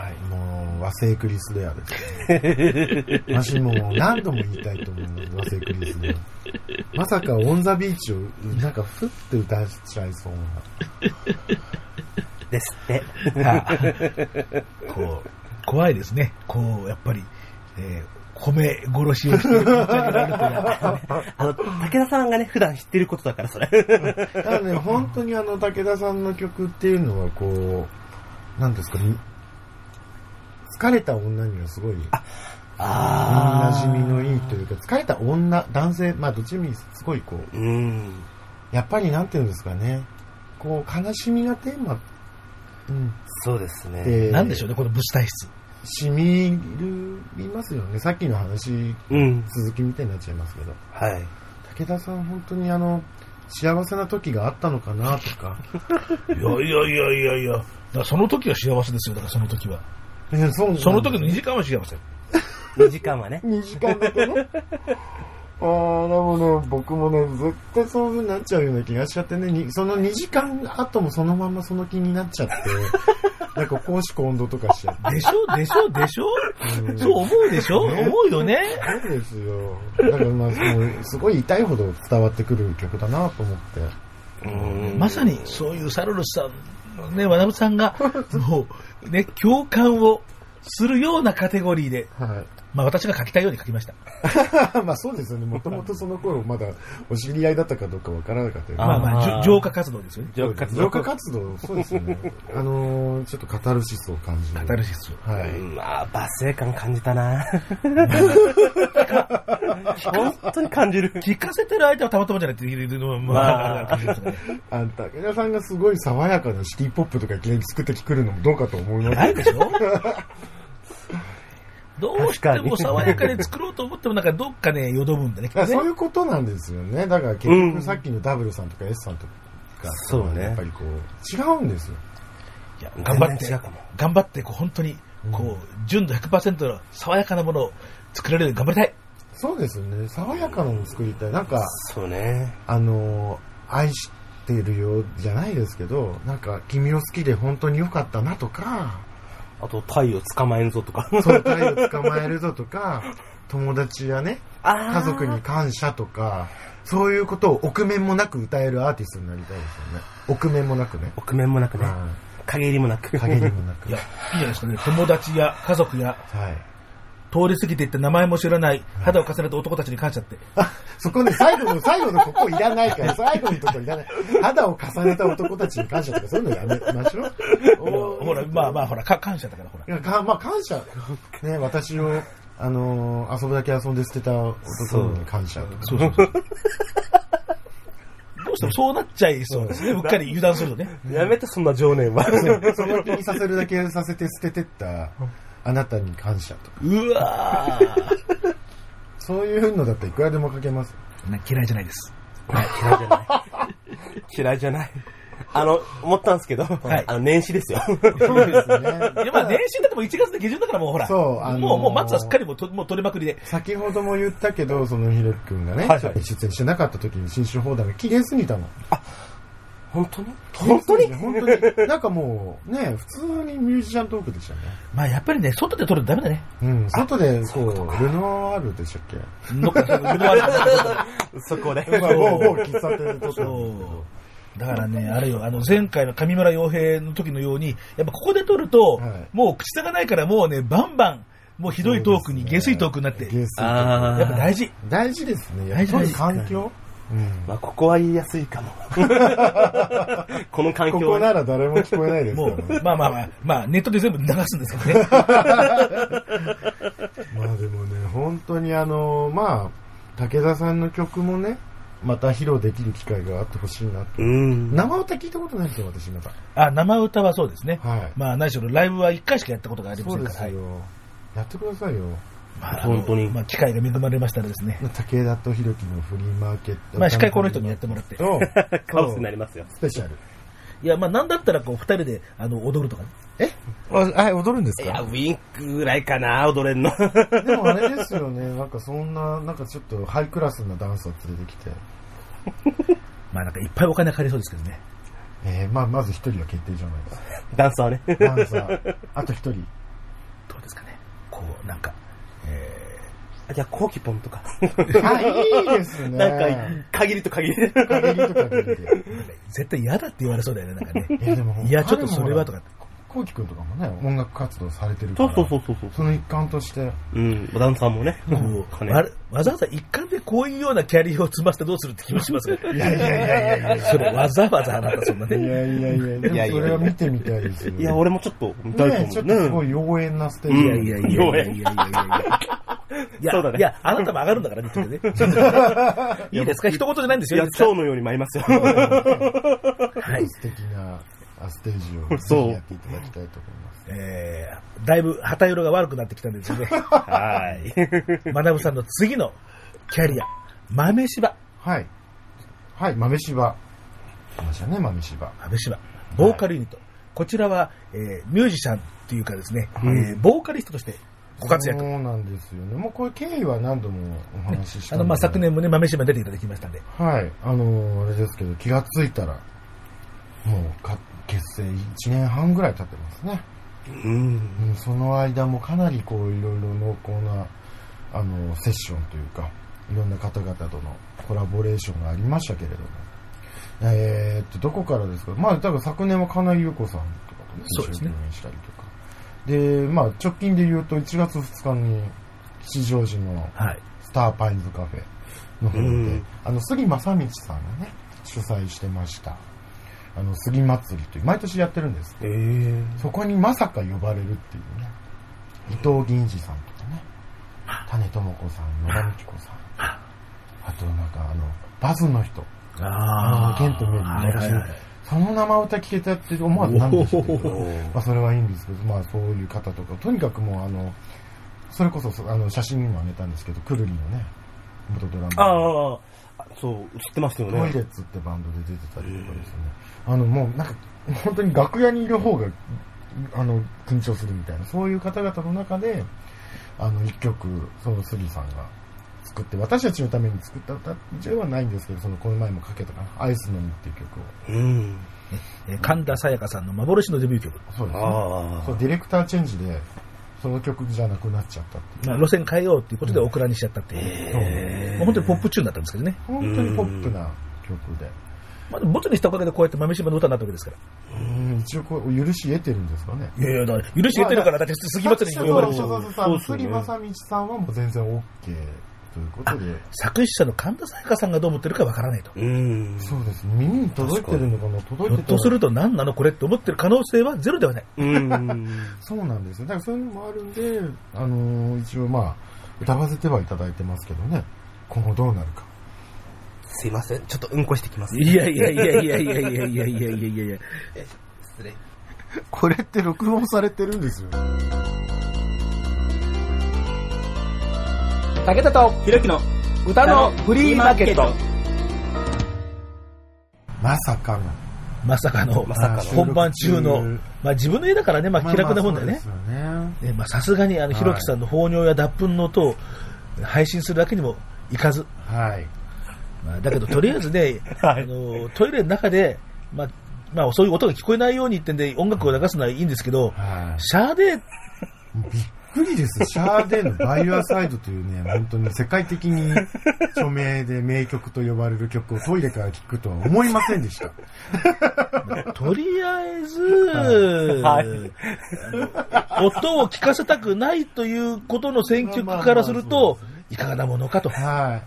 はい、もう和製クリスレアですね。私もう何度も言いたいと思う和製クリスレア。まさかオンザビーチをなんかふって歌っちゃいそうですって。こう、怖いですね。こう、やっぱり、えー米殺しをしてる気持ちになるとやっぱりねあの、武田さんがね、普段知ってることだから、それ。な。だからね、本当にあの武田さんの曲っていうのはこう、なんですか、疲れた女にはすごいあ馴染みのいいというか、疲れた女、男性、まあどっちにすごいこう、うん。やっぱりなんていうんですかね、こう、悲しみがテーマ、うん、そうですね。で、なんでしょうね、この物体質。染みる、いますよね。さっきの話、うん。続きみたいになっちゃいますけど。はい。武田さん、本当にあの、幸せな時があったのかなとか。いやいやいやいやいや。だその時は幸せですよ、だからその時は。ねそその時の2時間は幸せ。2時間はね。2時間だけね。ああ、でもね、僕もね、絶対そういう風になっちゃうような気がしちゃってね、にその2時間後もそのままその気になっちゃって、なんか公私混同とかしちゃって。でしょ？でしょ？でしょ？うんそう思うでしょ？ね思うよね。そうですよ。だからまあ、もうすごい痛いほど伝わってくる曲だなと思って。うんまさにそういうサルルスさん、ね、学さんが、もう、ね、共感をするようなカテゴリーで、はい。まあ私が書きたいように書きました。まあそうですよね。もともとその頃まだお知り合いだったかどうかわからなかったよね。まあまあ、浄化活動ですよね。浄化活動浄化活動、そうですよね。あのー、ちょっとカタルシスを感じる。カタルシス。はい。うんまあ、罵声感感じたな 本当に感じる。聞かせてる相手はたまたまじゃないっていうのも、まあ、あんた、武田さんがすごい爽やかなシティポップとかいきなり作ってくるのもどうかと思いますないでしょ？どうしても爽やかに作ろうと思っても、なんかどっかね、よどむんだね、そういうことなんですよね。だから結うん局さっきのダブルさんとか S さんとか、そうねやっぱりこう、違うんですよ。いや頑張って頑張って、こう本当に、こう、純度100%の爽やかなものを作れるように頑張りたい。そうですよね。爽やかなのを作りたい。なんか、そうね。あのー、愛してるよじゃないですけど、なんか、君を好きで本当に良かったなとか、あと、タイを捕まえんぞとか。そう、タイを捕まえるぞとか、友達やね、家族に感謝とか、そういうことを臆面もなく歌えるアーティストになりたいですよね。臆面もなくね。臆面もなくね。は陰りもなく。い。陰りもなく。いや、いいじゃないですかね。友達や家族や、はい。通り過ぎていって名前も知らない、肌を重ねた男たちに感謝って。あ、そこね、最後の、最後のここいらないから、最後のとこいらない。肌を重ねた男たちに感謝とか、そういうのやめましょう。おほら、まあまあ、ほら、か感謝だから、ほら。いやかまあ、感謝。ね、私を、あのー遊ぶだけ遊んで捨てた男に感謝とか。そうそうそう。どうしてもそうなっちゃいそうですね。うっかり油断するとね。やめて、そんな情念は。その気にさせるだけさせて捨ててったあなたに感謝とか。うわー。そういうのだっていくらでも書けます。な嫌いじゃないです。嫌いじゃない。嫌いじゃない。あの、思ったんですけど、いあの、年始ですよ。そうですね。いや、まあ、年始だってもう1月で下旬だからもうほら。そうあのーもう、もう松はすっかりもうともう取りまくりで。先ほども言ったけど、そのひろきくんがね、はいはいちょっと出演してなかった時に新種放談が綺麗すぎたの。本当に？本当に？本当に。なんかもう、ね、普通にミュージシャントークでしたね。まあ、やっぱりね、外で撮るとダメだね。うん、外で、こう、ルノワールでしたっけ？ルノワールそこで。まあ、もう、もう喫茶店で撮ったんですけそど。う。だからね、あれよ、あの、前回の上村洋平の時のように、やっぱここで撮ると、はいもう口差がないからもうね、バンバン、もうひどいトークに、下水トークになって、下水トークあーやっぱ大事。大事ですね。やっぱり環境？うん。まあ、ここは言いやすいかも。この環こ境はねこなら誰も聞こえないですも。う、まあまあまあ、まあ、ネットで全部流すんですけどね。まあでもね、本当にあの、まあ、武田さんの曲もね、また披露できる機会があってほしいなと。うん。生歌聞いたことないですよ、私まだ。あ、生歌はそうですね。はいまあ、何しろライブは1回しかやったことがありませんから。そうですよ。はいやってくださいよ。まあ、本当にまあ、機会が恵まれましたらですね。武田と弘樹のフリーマーケット。まあ、司会この人にやってもらって。とカオスになりますよ。スペシャル。いや、まあ、なんだったら、こう、二人で、あの、踊るとかね。え？あ、踊るんですいや、ウィンクぐらいかな、踊れんの。でもあれですよね、なんかそんな、なんかちょっとハイクラスなダンサー連れてきて。まあ、なんかいっぱいお金かかりそうですけどね。えー、まあ、まず一人は決定じゃないですダンサーはね。か。ダンサー。あと一人。どうですかね。こう、なんか、えじゃあ、コウキポンとか。あ、いいですね。なんか、限りと限りで。限りと限りで。ー、絶対嫌だって言われそうだよね、なんかね。いや、でも、いや、ちょっとそれはとか。こうきくんとかもね、音楽活動されてるから。そうそうそうそう。その一環として。うん、ダンサーもね。うわわざわざ一貫でこういうようなキャリアを積ませてどうするって気もしますが。いやいやいやいやいや。それわざわざあなたそんないやね。いやいや、でもそれは見てみたいですよ。いや、俺もちょっと見たいとね思う。ちょっとすごい妖艶なステージ。いやいやいやいやいやいやいや。そうだねいや、あなたも上がるんだからね、って言ってね。いいですか？一言じゃないんですよ。いやいい、ですか今日のように舞いますよ。はい。素敵なあステージをぜひやっていただきたいと思います。えー、だいぶ旗色が悪くなってきたんですよね。はい。まなぶさんの次のキャリア、豆柴。はい。はい、豆柴。来ましたね、豆柴。豆柴。ボーカルユニット。こちらは、えー、ミュージシャンっていうかですね、えー、ボーカリストとしてご活躍。そうなんですよね。もうこれ経緯は何度もお話ししたあの、まあ、で昨年もね、豆柴に出ていただきましたんで。はい。あのーあれですけど、気がついたら、もうか、結成1年半ぐらい経ってますね。うん。うん、その間もかなりこう、いろいろ濃厚な、あの、セッションというか、いろんな方々とのコラボレーションがありましたけれども。えー、っと、どこからですか？まあ、多分昨年は金井優子さんとかとね、そうですね一緒に共演したりとか。で、まあ、直近で言うと1月2日に、吉祥寺のはい。スターパインズカフェの方で、うんあの、杉正道さんがね、主催してました。あの、杉祭りという、毎年やってるんです。えー。そこにまさか呼ばれるっていうね。伊藤銀次さんとかね、種智子さん、野田美紀子さん。あとなんかあの、バズの人。あケントメリーはいはいはい。その生歌聞けたって思わずなんでしょうけどまあそれはいいんですけど、まあそういう方とか、とにかくもうあの、それこそあの写真にもあげたんですけど、くるりのね、元ドラマああ、そう、映ってますよトイレね。ッツってバンドで出てたりとかですね。あの、もうなんか、本当に楽屋にいる方が、あの、緊張するみたいな、そういう方々の中で、あの、一曲、その杉さんが作って、私たちのために作った歌ではないんですけど、その、この前もかけたかな、アイスの実っていう曲を。うん。えー神田沙也加さんの幻のデビュー曲。そうですね。そう、ディレクターチェンジで、その曲じゃなくなっちゃったっていう。まあ、路線変えようっていうことでオクラにしちゃったっていう。へまあ本当にポップチューンだったんですけどね。本当にポップな曲で。まあ、ボツにしたおかげでこうやって豆柴の歌になったわけですから。うん、一応こう、許し得てるんですかね。いやいや、だから許し得てるから、だって杉祭りにも呼ばれるしそうそうそうそう。そうっすよね杉正道さんはもう全然 OK ということで。作詞者の神田沙也加さんがどう思ってるかわからないと。うん。そうですね。耳に届いてるのかな？届いてひょっとすると何なの？これって思ってる可能性はゼロではない。うん。そうなんですよ。だからそういうのもあるんで、あのー一応まあ、歌わせてはいただいてますけどね。今後どうなるか。すいません。ちょっとうんこしてきます。いやいやいやいやいやいやいやいやいやいやいやいや。失礼。これって録音されてるんですよ。武田とひろきの歌のフリーマーケット。まさかの。まさかの、まさかの本番中のまあ自分の家だからね、まあ気楽な本だよね。まあまあそうですよね。ねまあさすがにあの、はいひろきさんの放尿や脱粉の音を配信するわけにもいかず。はい。まあ、だけどとりあえずね、はいあの、トイレの中で、まあ、まあそういう音が聞こえないようにってんで音楽を流すのはいいんですけど、はい。シャーで、び っくりです。シャーデンのバイオアサイドというね、本当に世界的に著名で名曲と呼ばれる曲をトイレから聴くとは思いませんでした。とりあえず、はい音を聞かせたくないということの選曲からすると、いかがなものかと。は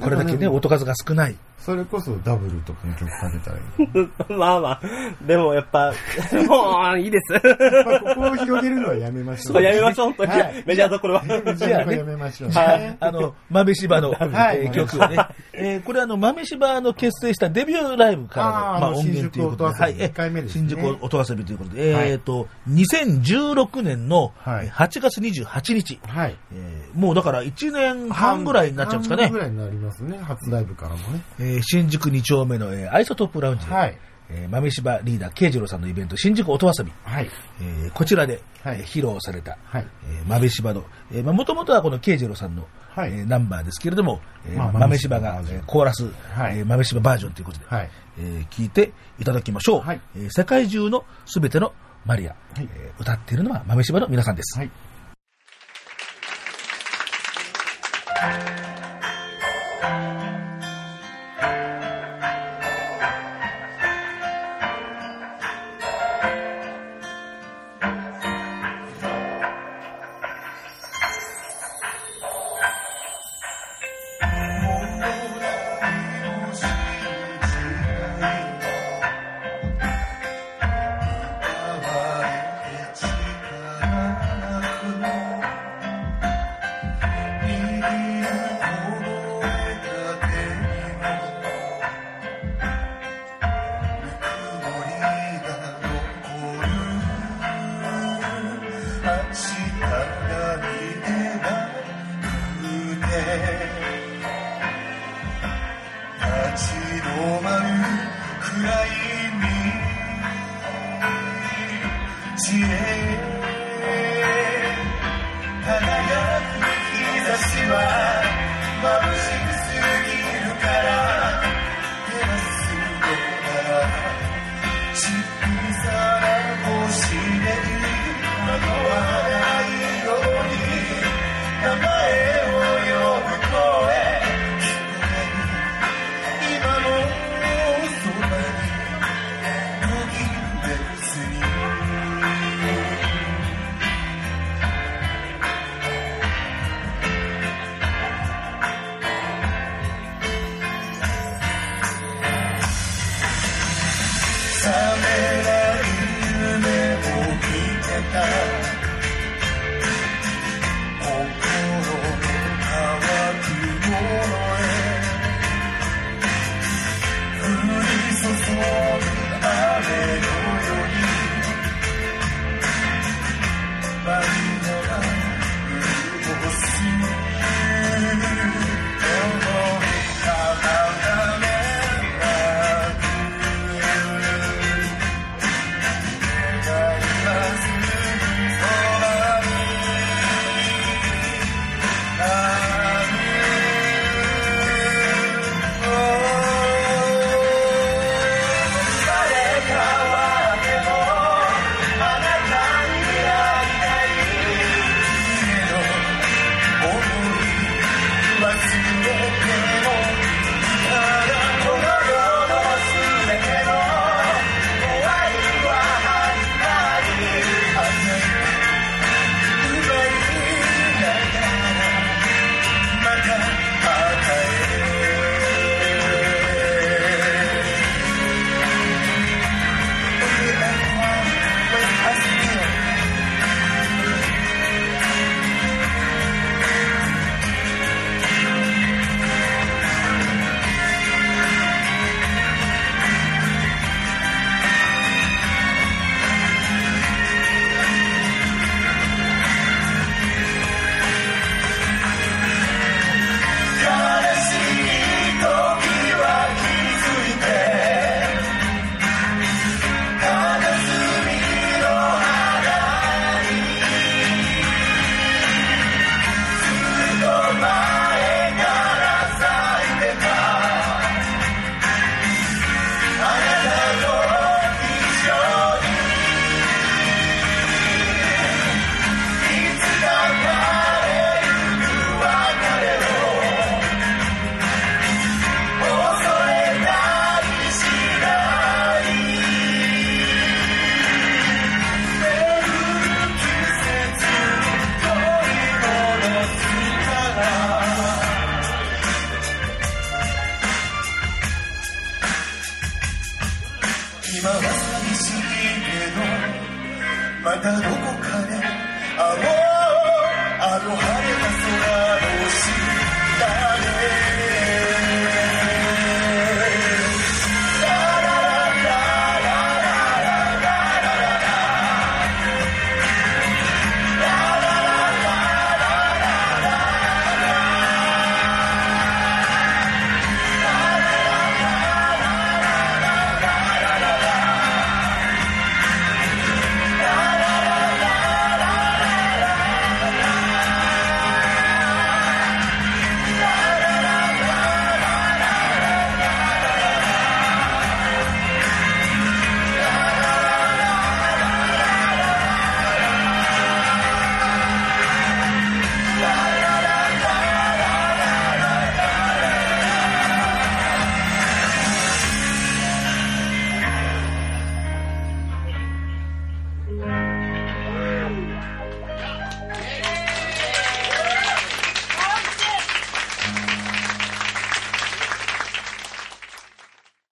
い。これだけね、音数が少ない。それこそダブルとかの曲かけたらいい。まあまあ、でもやっぱ、もういいです。まあ、ここを広げるのはやめましょう。そうやめましょう、本当にはい。メジャーどころは。メジャーはやめましょうね。はいあの、豆柴の、はいえー曲をね。えーこれあの、豆柴の結成したデビューライブからの、あーまあ、あの音源ということで、新宿音遊びえ一回目ですね新宿音遊びということで、はいえっ、と、2016年のはい8月28日、はい。えーもうだから1年半ぐらいになっちゃうんですかね半ぐ。らいになりますね。初ライブからもね。えー新宿2丁目の、えーアイソトップラウンジで、はい。えー豆柴リーダー慶次郎さんのイベント、新宿音遊び、はい。えーこちらで、はいえー披露された、はい。えー豆柴の、えーまあ、もともとはこの慶次郎さんの、はいえーナンバーですけれども、えーまあ豆柴が、えーコーラス、はいえー豆柴バージョンということで、はい。えー聞いていただきましょう。はいえー世界中のすべてのマリア、はいえー歌っているのは豆柴の皆さんです。はい。「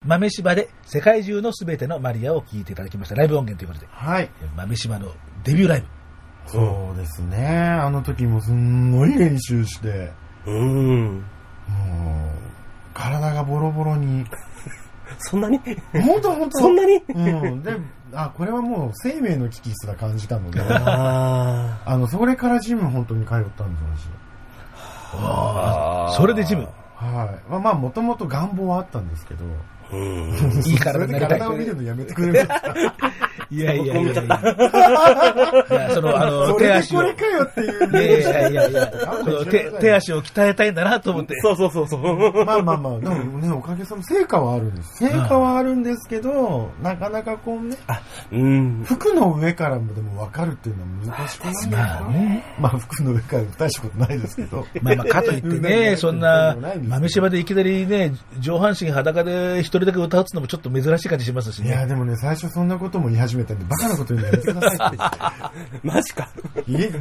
豆柴で世界中のすべてのマリアを聴いていただきました。ライブ音源ということで、はい。豆柴のデビューライブ。そうですね。あの時もすんごい練習して、うん。もう、体がボロボロに そんなに？本当本当そんなに？うん。で、あ、これはもう生命の危機すら感じたので、ああの、それからジム本当に通ったんですよ、あーそれでジム？私。はい。まあまあ、もともと願望はあったんですけど、ーうん。いい体になりたい体を見るのやめてくれるんですかいやいやいやいや。いや、その、あの、手足を。いこれかよっていう。やいやいやいや、その手手足を鍛えたいんだなと思って。そうそうそうそう。まあまあまあ、でもね、おかげさま成果はあるんです。成果はあるんですけど、なかなかこうね、うん。服の上からもでも分かるっていうのは難しくないですか？まあね。まあ服の上から大したことないですけど。まあまあ、かといってね、そんな、豆柴でいきなりね、上半身裸で一人だけ歌うつのもちょっと珍しい感じしますしいや、ね。でもね、最初そんなことも言い始めたんで、バカなこと言うのやめてくださいって。マジか。いえ、でーっ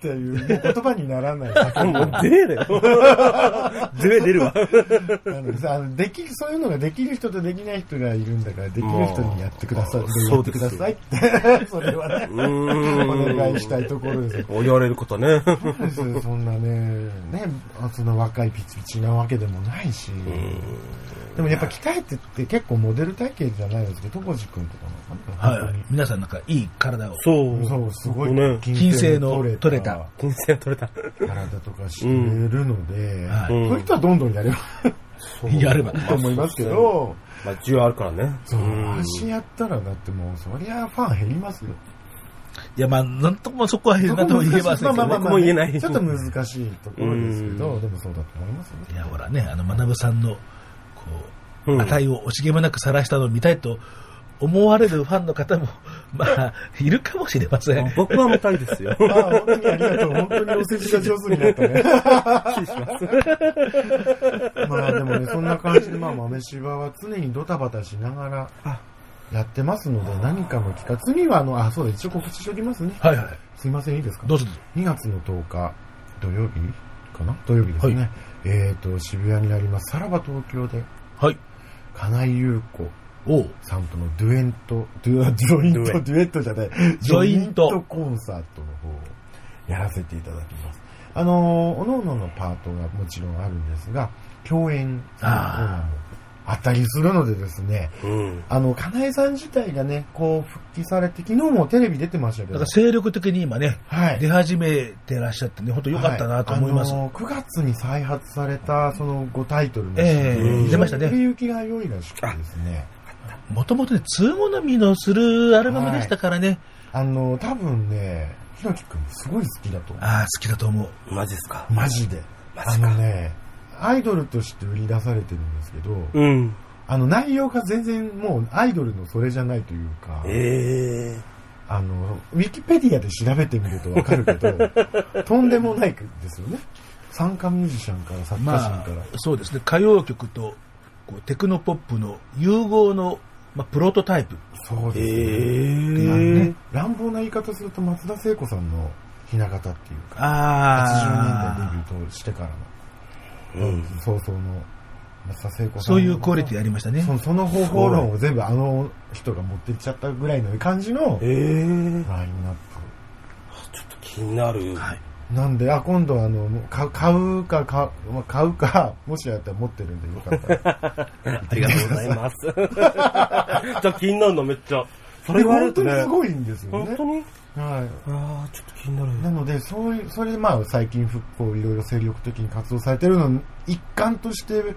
ていう、もう言葉にならない。もう出るよ。出るわ。あのさあのできる、そういうのができる人とできない人がいるんだから、できる人にやってください。もうでやってくださいって。それはね、うんお願いしたいところですよ。言われることね。そうですよそんなね、ね、あその若いピチピチなわけでもないし。でもやっぱ鍛えてって結構モデル体型じゃないですけど、トコジ君とかもはいはい。皆さんなんかいい体を。そう。そう、すごいね。金星の取れた体金星取れた。とかしてるので、そういう人はどんどんやれば やれば。と思いますけど、まあ、需要あるからね。そう、ん足やったらだってもう、そりゃファン減りますよ。いや、まあ、なんともそこは、なんとも言えませんけどね。まあまあまあ僕も言えないちょっと難しいところですけど、うんでもそうだと思いますよね。いや、ほらね、あの、学さんの、こう、うん値を惜しげもなく晒したのを見たいと思われるファンの方も、まあ、いるかもしれません。僕は見たいですよ。ああ、本当にありがとう。本当にお世辞が上手になったね。まあでもね、そんな感じで、まあ豆柴は常にドタバタしながらやってますので、何かの企画、次はあの、あ、そうだ、一応告知しておきますね。はいはい。すいません、いいですか？どうぞどうぞ。2月の10日、土曜日かな？土曜日ですね。はいえっ、と、渋谷になります、さらば東京で、はい。金井優子おう。さんとのデュエント、デュデュイント、デュエンデュエットじゃない、ジョイントジョコンサートの方をやらせていただきます。あのー、おのおののパートがもちろんあるんですが、共演するコーナーもあったりするのでですね、うん。あの、かなえさん自体がね、こう復帰されて、昨日もテレビ出てましたけどだから、精力的に今ね、はい。出始めてらっしゃってね、本当良かったなと思います。はあの9月に再発されたその5タイトルのええ非常に出ましたね売れ行きが良いらしくてですね。もともとね、通好みのするアルバムでしたからね。あの、多分ね、ひろきくんすごい好きだと思う。ああ、好きだと思う。マジっすか？マジで。あマジかのね、アイドルとして売り出されてるんですけど、うん。あの内容が全然もうアイドルのそれじゃないというか、ええあの、ウィキペディアで調べてみるとわかるけど、とんでもないですよね。参加ミュージシャンから作家まあ陣から。、そうですね、歌謡曲とこうテクノポップの融合の、まあ、プロトタイプ。そうですね。えあのねえ乱暴な言い方すると松田聖子さんのひな形っていうか、80あ年代デビューとしてからの、うん。早々の松田聖子さんそういうクオリティありましたね。そその方法論を全部あの人が持ってっちゃったぐらいの感じのええラインナッちょっと気になる。はい。プ。なんで、あ、今度あの、買う買うか、買うまあ買うか、もしやったら持ってるんでよかったら。ありがとうございます。ちょっと気になるのめっちゃ。それ言われるとね本当にす。ごいんですよね本当。に？はい。ああ、ちょっと気になる。なので、そういう、それでまあ最近復興いろいろ精力的に活動されてるのの一環として、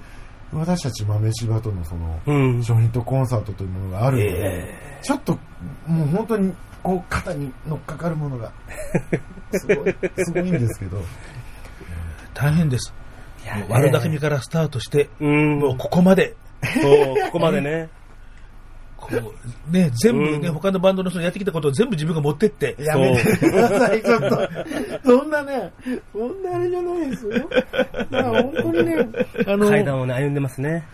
私たち豆柴とのその、うん。ジョイントコンサートというものがあるので、えちょっと、もう本当に、こう、肩に乗っかかるものが、すごい、すごいんですけど、大変です。悪巧みからスタートして、うん。もうここまで、そう、ここまでね。ね、全部ね、うん他のバンドの人のやってきたことを全部自分が持ってって、やめてください、ちょっと。そんなね、そんなあれじゃないですよ。だから本当にね、あの、階段をね、歩んでますね。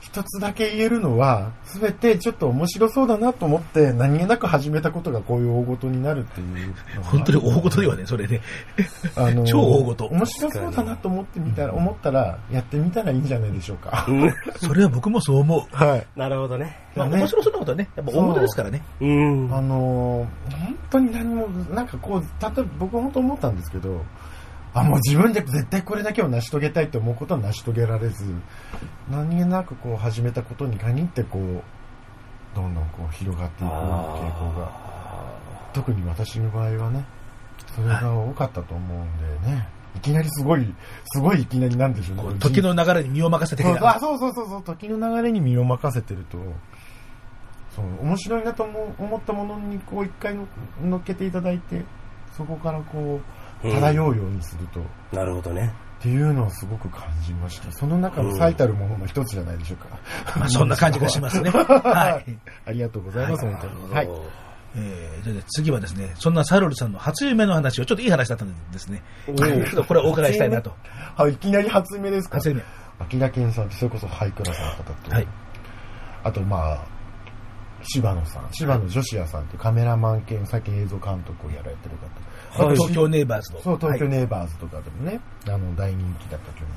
一つだけ言えるのは、すべてちょっと面白そうだなと思って、何気なく始めたことがこういう大事になるっていう。本当に大事ではね、それね。あの超大事面白そうだなと思ってみたら、思ったら、やってみたらいいんじゃないでしょうか。うん。それは僕もそう思う。はい。なるほどね。まあ、ね面白そうなことはね、やっぱ大物ですからね。うん。あのー本当に何も、なんかこう、例えば僕本当思ったんですけど、あ、もう自分で絶対これだけを成し遂げたいと思うことは成し遂げられず、何気なくこう始めたことに限ってこう、どんどんこう広がっていく傾向が、特に私の場合はね、それが多かったと思うんでね、いきなりすごい、すごいいきなりなんでしょうね。時の流れに身を任せてそうなあそうそうそうそう、時の流れに身を任せてると、そう、面白いなと思ったものにこう一回の乗っけていただいて、そこからこう、漂うようにすると、なるほどね。っていうのをすごく感じました。その中の最たるものの一つじゃないでしょうか。ま あそんな感じがしますね。はい。ありがとうございます、本当に。はい。えー、じゃあ次はですね、そんなサルルさんの初夢の話を、ちょっといい話だったんですね。これはお伺いしたいなと。はい、いきなり初夢ですか？初夢。秋田健さんってそれこそハイクラスの方と、はい。あとまあ、柴野さん、柴野女子屋さんってカメラマン兼最近映像監督をやられてる方。はい東京ネイバーズの。そう、東京はいネイバーズとかでもね、あの、大人気だった去年で。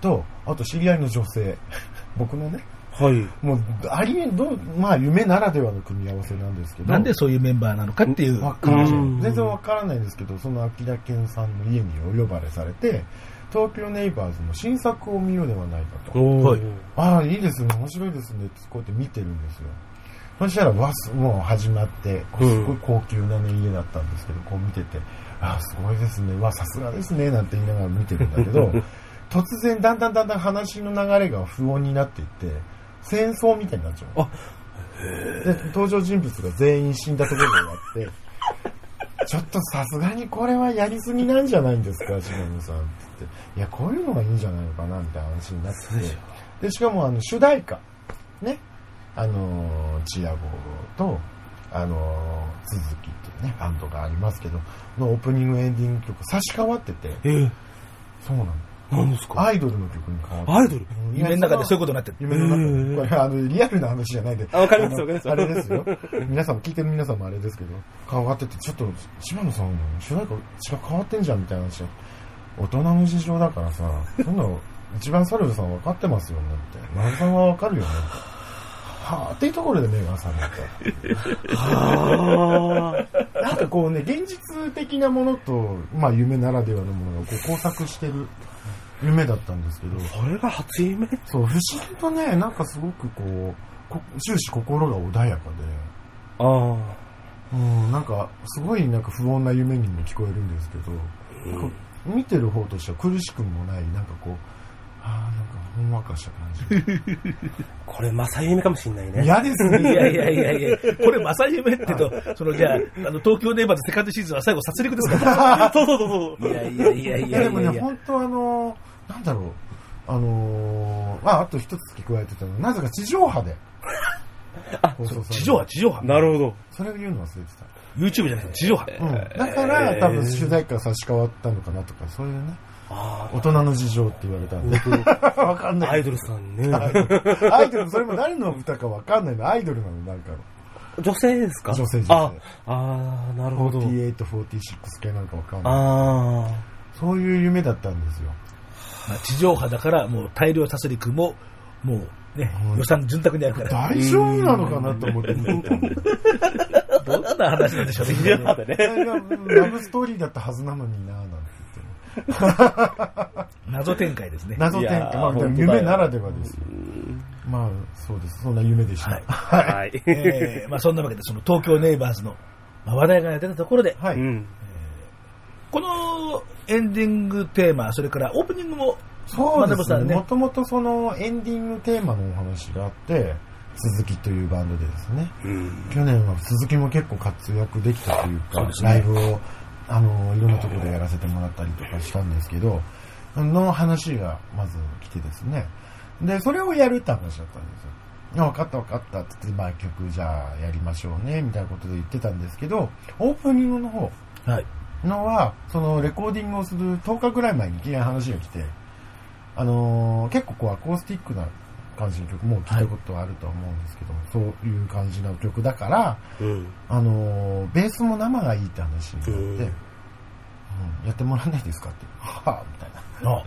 と、あと知り合いの女性、僕のね、はい。もう、ありえどう、まあ夢ならではの組み合わせなんですけど。なんでそういうメンバーなのかっていう。わかんないうん全然わからないんですけど、その秋田健さんの家にお呼ばれされて、東京ネイバーズの新作を見ようではないかと。はいああ、いいですね、面白いですねってこうやって見てるんですよ。そしたら、わす、もう始まって、すごい高級なね、家だったんですけど、こう見てて、ああ、すごいですね、わ、さすがですね、なんて言いながら見てるんだけど、突然、だんだんだんだん話の流れが不穏になっていって、戦争みたいになっちゃう。あで、登場人物が全員死んだところがあって、ちょっとさすがにこれはやりすぎなんじゃないんですか、島野さんって言って。いや、こういうのがいいんじゃないのかな、みたいな話になってて。で、しかも、あの、主題歌。ね。あのー、チアゴと、あのー、続きっていうね、バンドがありますけど、のオープニングエンディング曲差し替わってて、えー、そうなの。何ですか？アイドルの曲に変わってアイドル？うん夢の中でそういうことになってる。夢の中で、これあのリアルな話じゃないで。あわかりますあのわかりますあれですよ。皆さんも聞いてる皆さんもあれですけど、変わってて、ちょっと、島野さんの主題歌違う変わってんじゃんみたいな話で大人の事情だからさ、そんなの一番サルルさん分かってますよねみたいな。ナさんは分かるよねはぁ、っていうところで目が覚めた。あなんかこうね、現実的なものと、まあ夢ならではのものがこう交錯してる夢だったんですけど、あ。それが初夢？そう、不思議とね、なんかすごくこう、こ終始心が穏やかで、ああ。うん、なんか、すごいなんか不穏な夢にも聞こえるんですけど、こう見てる方としては苦しくもない、なんかこう、ああ、なんかほんわかした感 これ、正夢かもしんないじ。ね。嫌ですね。いやいやいやいや、これ、正夢ってと、その、じゃあ、あの、東京ネイバーズセカンドシーズンは最後殺戮ですか？そうそうそうそう。いやいやいやいいや、でもね。本当あのー、なんだろう、あのー、あ、あと一つ付け加えてたのは、なぜか地上波で。放送される地上波、地上波。なるほど。それを言うの忘れて YouTube じゃなくて地上波。た。うん。だから、多分主題歌差し替わったのかなとか、そういうね、あ大人の事情って言われたんで。わかんない。あ。アイドルさんね。アイドル、それも誰の歌かわかんないの。アイドルなの、なんかの。女性ですか？女性女性あ、あーなるほど。48、46系なんかわかんない。あそういう夢だったんですよ。まあ地上波だから、もう大量殺戮も、もうね、予算潤沢にあるから。大丈夫なのかなと思って。どんな話なんでしょうね。ラブストーリーだったはずなのにな 謎展開ですね。謎展開。まあ、夢ならではですよ。まあ、そうです。そんな夢でした。はいはい。えーまあそんなわけで、その東京ネイバーズの、まあ、話題が出たところで、はい。うん。このエンディングテーマ、それからオープニングも、そうですね。もともとそのエンディングテーマのお話があって、鈴木というバンドでですね。うん。去年は鈴木も結構活躍できたというか、そうねライブを、あの、いろんなところでやらせてもらったりとかしたんですけど、の話がまず来てですね。で、それをやるって話だったんですよ。分かった分かったって言って、まあ曲じゃあやりましょうね、みたいなことで言ってたんですけど、オープニングの方はい。のは、そのレコーディングをする10日ぐらい前にいきなり話が来て、あのー結構こうアコースティックな感じの曲も聞いたことあるとは思うんですけど、そういう感じの曲だから、うん。あのーベースも生がいいって話になって、うんうんやってもらえないですかって、はぁ、みたいな。あ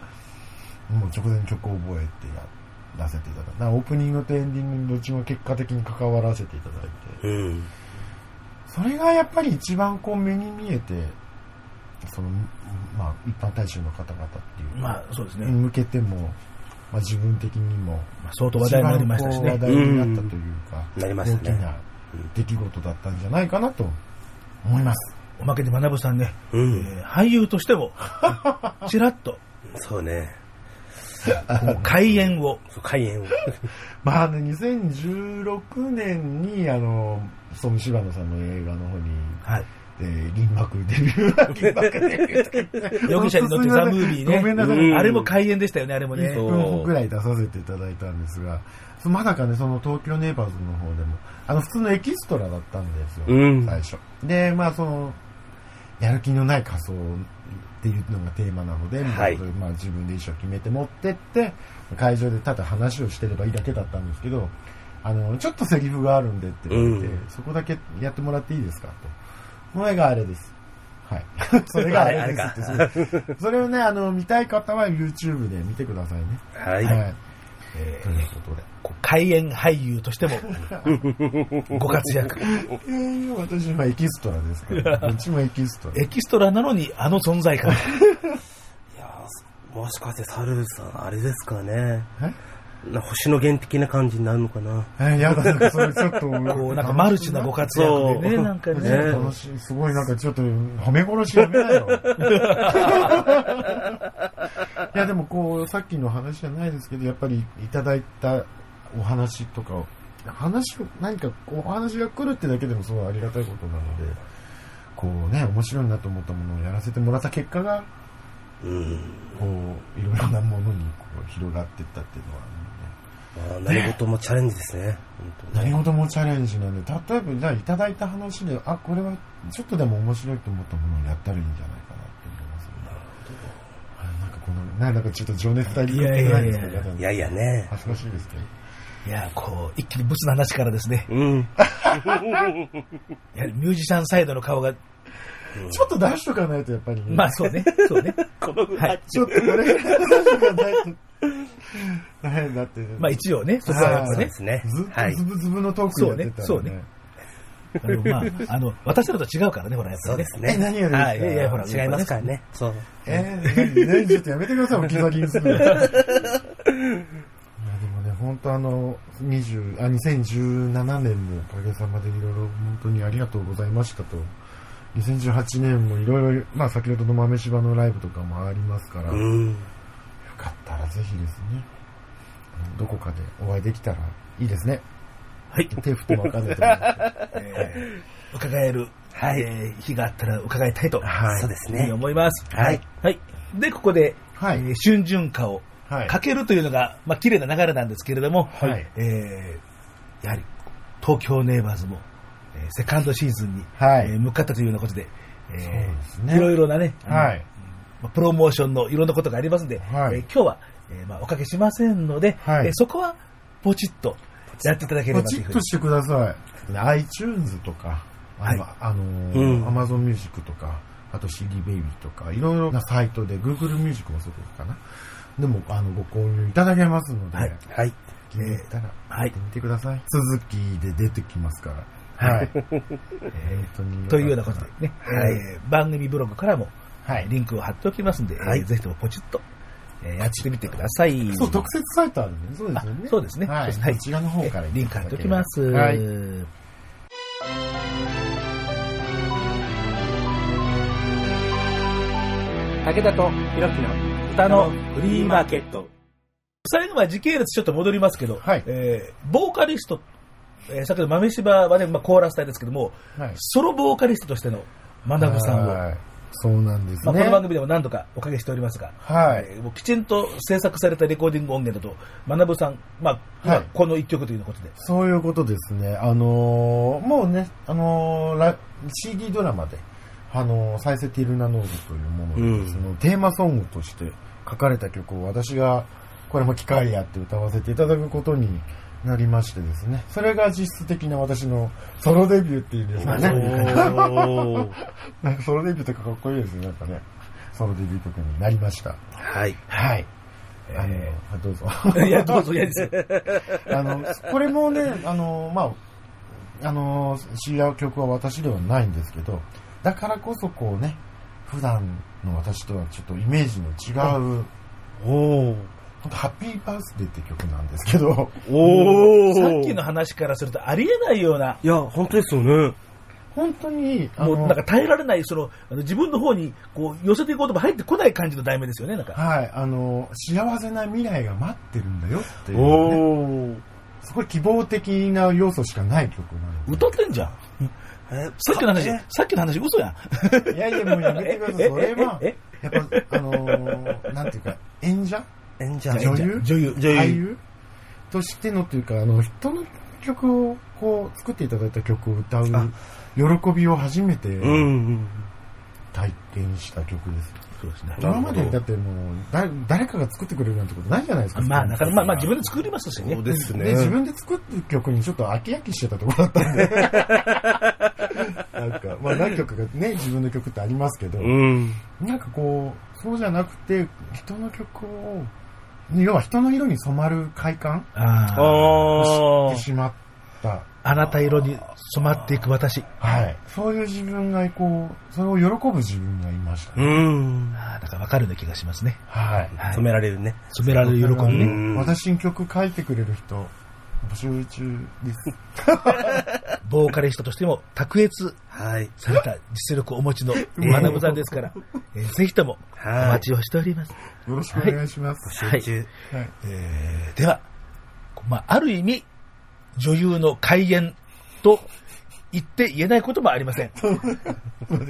もう直前に曲を覚えてやらせていただいて、オープニングとエンディングにどっちも結果的に関わらせていただいて、うん。それがやっぱり一番こう目に見えて、その、まあ、一般大衆の方々っていう、まあ、そうですね。に向けても、まあ、自分的にも、まあ、相当話題になりましたしね。話題になったというか、うんなりましたね大きな出来事だったんじゃないかなと思います。おまけに学さんね、うんえー俳優としても、ちらっと、そうね。開演を、開演を。まあね、2016年に、あの、その柴野さんの映画の方に、はい。えー銀幕デビュー、銀幕デビュー 容疑者に乗ってザ・ムービーね。ごめんなさい。うんあれも開演でしたよね、あれもね。1分ぐらい出させていただいたんですが、そまさかね、その東京ネイバーズの方でも、あの、普通のエキストラだったんですよ、うん最初。で、まあ、その、やる気のない仮装っていうのがテーマなので、はいまあ、自分で衣装決めて持ってって、会場でただ話をしてればいいだけだったんですけど、あの、ちょっとセリフがあるんでって言われて、うんそこだけやってもらっていいですかと。それがあれです。はい。それがあれですってそれ それをね、あの、見たい方は YouTube で見てくださいね。はい。はい。えーということで。こう開演俳優としても、ご活躍。えー、私はエキストラですから、どっちもエキストラ。エキストラなのに、あの存在感。いやーもしかしてサルさん、あれですかね。な星野源的な感じになるのかな。えー、やだ、なんかそれちょっと、こう、なんかマルチなご活躍でね、なんかね。ね楽しい、すごいなんかちょっと、褒め殺しやめなよ。いや、でもこう、さっきの話じゃないですけど、やっぱりいただいたお話とかを、話を、何かお話が来るってだけでもすごいありがたいことなので、こうね、面白いなと思ったものをやらせてもらった結果が、うん。こう、いろいろなものにこう広がっていったっていうのはまあ、何事もチャレンジですね。本当に何事もチャレンジなんで、例えばじゃあいただいた話で、あ、これはちょっとでも面白いと思ったものをやったらいいんじゃないかなって思いますね。あなんかこの、なんかちょっと情熱大陸いやいやいやですかいやいやね。恥ずかしいですけど。いや、こう、一気にブツな話からですね、うん。やはりミュージシャンサイドの顔が、ちょっと出しとかないとやっぱりね。まあそうね、そうね。このぐはい。ちょっとこれ、出しとかないと。大変だって。まあ一応ね、そこはやっぱねそうで、すね。ずっはいとズ。ブズブのトークやってたらそうねあの、まあ、あの、私らと違うからね、ほら、やっぱりね。そうですね。え何やるんですか？はい、いやいや、ほら、違いますからね。そう。えー、何？何ちょっとやめてください、置き去りにするの。いや、でもね、本当あの、20、あ、2017年もおかげさまでいろいろ本当にありがとうございましたと。2018年もいろいろ、まあ先ほどの豆柴のライブとかもありますから、ようん。かったらぜひですね、どこかでお会いできたらいいですね。はい。手振ってもわかんないと思います えー伺える、はいえー日があったら伺いたいと、はいそうですね。思います。はい。はい。で、ここで、はいえー春巡歌をはい。かけるというのが、まあ、綺麗な流れなんですけれども、はいえーやはり、東京ネイバーズも、えーセカンドシーズンに、はいえー向かったというようなことで、えーねいろいろなね、はい。まあプロモーションのいろんなことがありますんで、はいえー今日は、えーまあ、おかけしませんので、はいえーそこはポチッとやっていただけれポばというふうに。チッとしてください。iTunes とか、あの、はいあのーうん Amazon Music とか、あと CD Baby とか、いろいろなサイトで、Google Music もそうかな。でも、あの、ご購入いただけますので、はいはい。気に入ったら、はいやってみてください。続きで出てきますから。はい。えー。というようなことでね、はいえー番組ブログからも、はいリンクを貼っておきますんで、はいえーぜひともポチッと、えーやってみてください。そう、特設サイトあるんで、そうですよね。あそうですねはい。こちらの方からえリンク貼っておきます。はい。武田とひろきの歌のフリーマーケット。最後は時系列ちょっと戻りますけど、はいえーボーカリスト、えー先ほど豆柴はね、まあ、コーラス隊ですけども、はい。ソロボーカリストとしての学さんを、はいそうなんですまあ、こね。の番組でも何度かおかけしておりますが、はい。えーもうきちんと制作されたレコーディング音源だと、学さん、まあ、今はいこの一曲ということで、そういうことですね。あのーもうね、あのーラ CD ドラマで、あのーサイセティルナノーズというもので、うんそのテーマソングとして書かれた曲を私が、これも機会やって歌わせていただくことになりましてですね。それが実質的な私のソロデビューっていうんですかね。おーなんかソロデビューとかかっこいいですね。なんかね。ソロデビュー曲になりました。はい。はい。あのえあどうぞ。いや、どうぞ、いやですよ。あの、これもね、あの、まあ、あの、知り合う曲は私ではないんですけど、だからこそこうね、普段の私とはちょっとイメージの違う、おハッピーバースデーって曲なんですけど、おー。さっきの話からするとありえないような、いや、本当ですよね。本当に、もうなんか耐えられない、その、あの自分の方にこう寄せていこうとも入ってこない感じの題名ですよね、なんか。はい、あの、幸せな未来が待ってるんだよっていう、ね。すごい希望的な要素しかない曲なんで歌ってんじゃん。えさっきの話え、さっきの話嘘やん。いやいや、もうやめてください。それは、え？やっぱ、あのーなんていうか、演者演者。女優？女優。女優俳優？としてのというか、あの、人の曲を、こう、作っていただいた曲を歌うあ喜びを初めて。体験した曲です。そうですね。今までだってもう、だ誰かが作ってくれるなんてことないじゃないですか。まあ、なかなか、まあ、まあ自分で作りますしねそう。ですね。で、自分で作ってる曲にちょっと飽き飽きしてたところだったんで。なんか、まあ何曲かね、自分の曲ってありますけど、うん。なんかこう、そうじゃなくて、人の曲を、要は人の色に染まる快感ああ。をあ知ってしまった。あなた色に染まっていく私。はい。そういう自分がこう、それを喜ぶ自分がいましたうね。ん。ああ、なんかわかるような気がしますね。はい。はい染められるね。染められる喜びうね。ん私に曲書いてくれる人、募集中です。ボーカリストとしても卓越はい。された実力をお持ちの 学ぶさんですから、えーぜひともおはい待ちをしております。よろしくお願いします。集中。はい。えーでは、まあ、ある意味、女優の開演と言って言えないこともありません。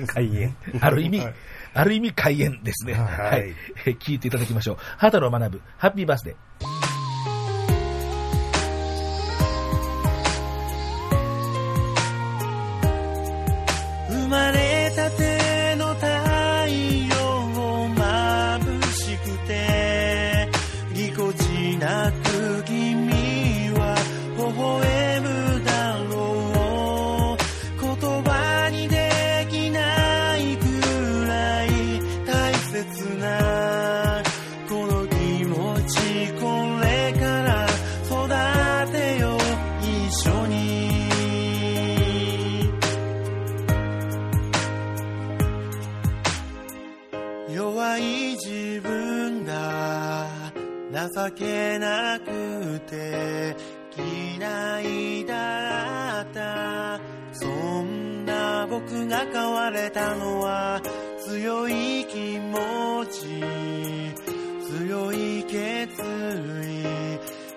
開演。ある意味、はいある意味開演ですね。はいはい。えー聞いていただきましょう。畑野学ぶ、ハッピーバースデー。情けなくて嫌いだった。そんな僕が変われたのは強い気持ち強い決意。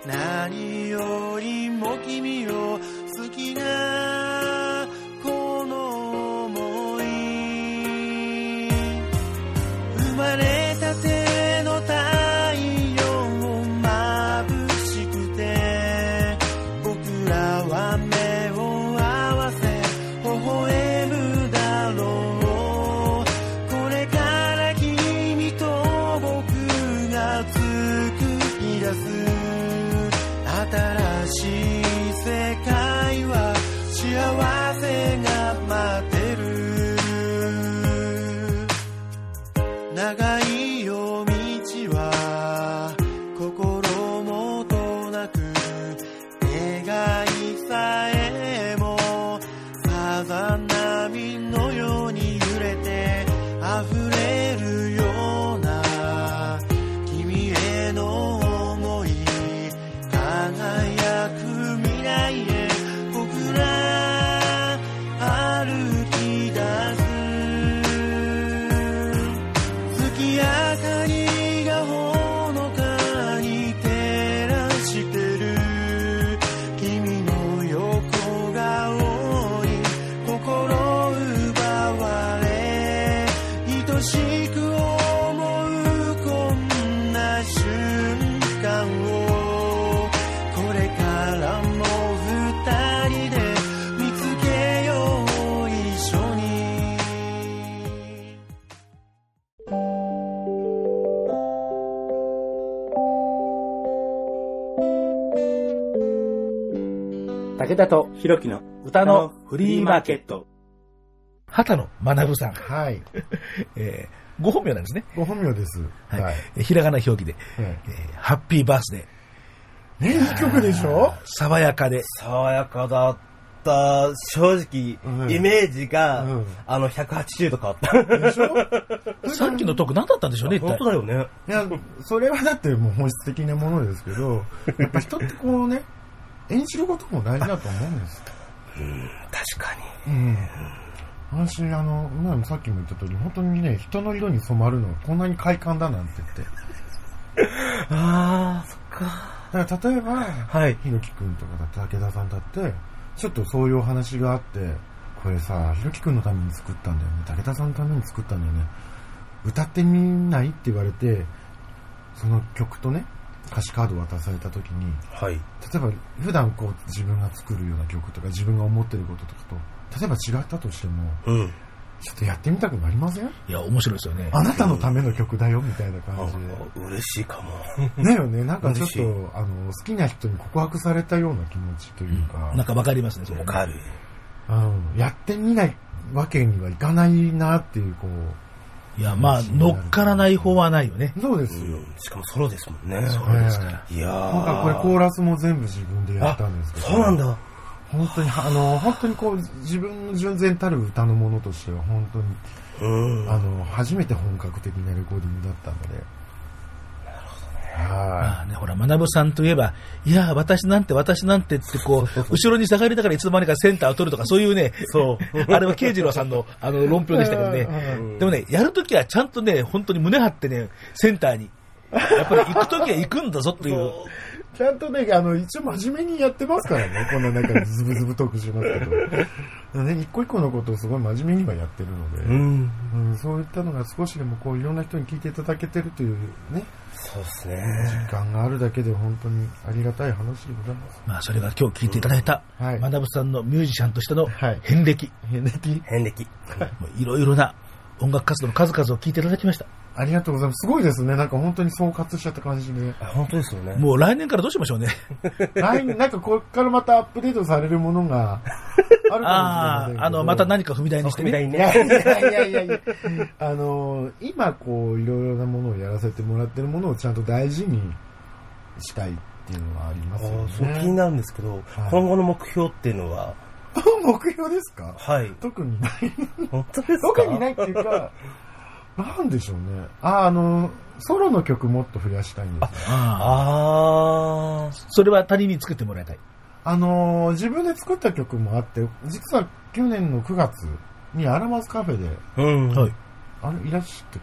何よりひろきの歌のフリーマーケット。畑野学さん。はい。えーご本名なんですね。ご本名です。はい。はい。えーひらがな表記で、ええーハッピーバースデー。えね、いい曲でしょ？爽やかで、爽やかだったぱ、正直、うんイメージが、うんあの、180度変わった。でしょ？さっきのトーク何だったんでしょうね、一体本当。だよね。いや、それはだってもう本質的なものですけど、やっぱ人ってこうね、演じることも大事だと思うんですよ。確かうん。私、あの、まあさっきも言った通り、本当にね、人の色に染まるのがこんなに快感だなんて言って。に。あー、そっか。だから例えば、はい。ひろきくんとかだって、武田さんだって、ちょっとそういうお話があって、これさ、ひろきくんのために作ったんだよね。武田さんのために作ったんだよね。歌ってみないって言われて、その曲とね、歌詞カードを渡された時に、はい。例えば普段こう自分が作るような曲とか自分が思ってることとかと、例えば違ったとしても、うん。ちょっとやってみたくなりません？いや、面白いですよね。あなたのための曲だよみたいなあ感じ嬉しいかも。で。だよね、なんかちょっと、あの、好きな人に告白されたような気持ちというか、なんかわかりますね、そ。わかる。うん、やってみないわけにはいかないなっていう、こいや、まあ、乗っからない方はないよね。う、そうですよ。うん。しかもソロですもんね。そうですから。いやー。今回これコーラスも全部自分でやったんですけど、そうなんだ。本当に、あの、本当にこう、自分の純然たる歌のものとしては、本当に、うん。あの、初めて本格的なレコーディングだったので。はまあね、ほら、学さんといえば、いや、私なんて、私なんてって、こう、後ろに下がりながらいつの間にかセンターを取るとか、そういうね、そう。あれは慶次郎さんの、あの、論評でしたけどね。でもね、やるときはちゃんとね、本当に胸張ってね、センターに。やっぱり行くときは行くんだぞという。い。ちゃんとね、あの、一応真面目にやってますからね。こんな中でズブズブトークしますけど。ね、一個一個のことをすごい真面目にはやってるので、うん。うんそういったのが少しでもこう、いろんな人に聞いていただけてるというね、そうですね。時間があるだけで本当にありがたい話でございます。まあ、それが今日聞いていただいた、はい学さんのミュージシャンとしてのはい遍歴、遍歴遍歴。いろいろな音楽活動の数々を聞いていただきました。ありがとうございます。すごいですね。なんか本当に総括しちゃった感じで。あ本当ですよね。もう来年からどうしましょうね。来年、なんかこれからまたアップデートされるものがあるかもしれまああ、せんけど。あの、また何か踏み台にしてみたいね。にいやいね。やいやいやいや、あの、今こう、いろいろなものをやらせてもらってるものをちゃんと大事にしたいっていうのはありますよあそう気にね。なるんですけど、はい今後の目標っていうのは、目標ですか？はい。特にない。本当ですか？特にないっていうか、なんでしょうね。あ、あの、ソロの曲もっと増やしたいんですよ。ああ。あそれは他人に作ってもらいたい。あのー自分で作った曲もあって、実は去年の9月にアラマスカフェで、ー。うん。はい。あの、いらして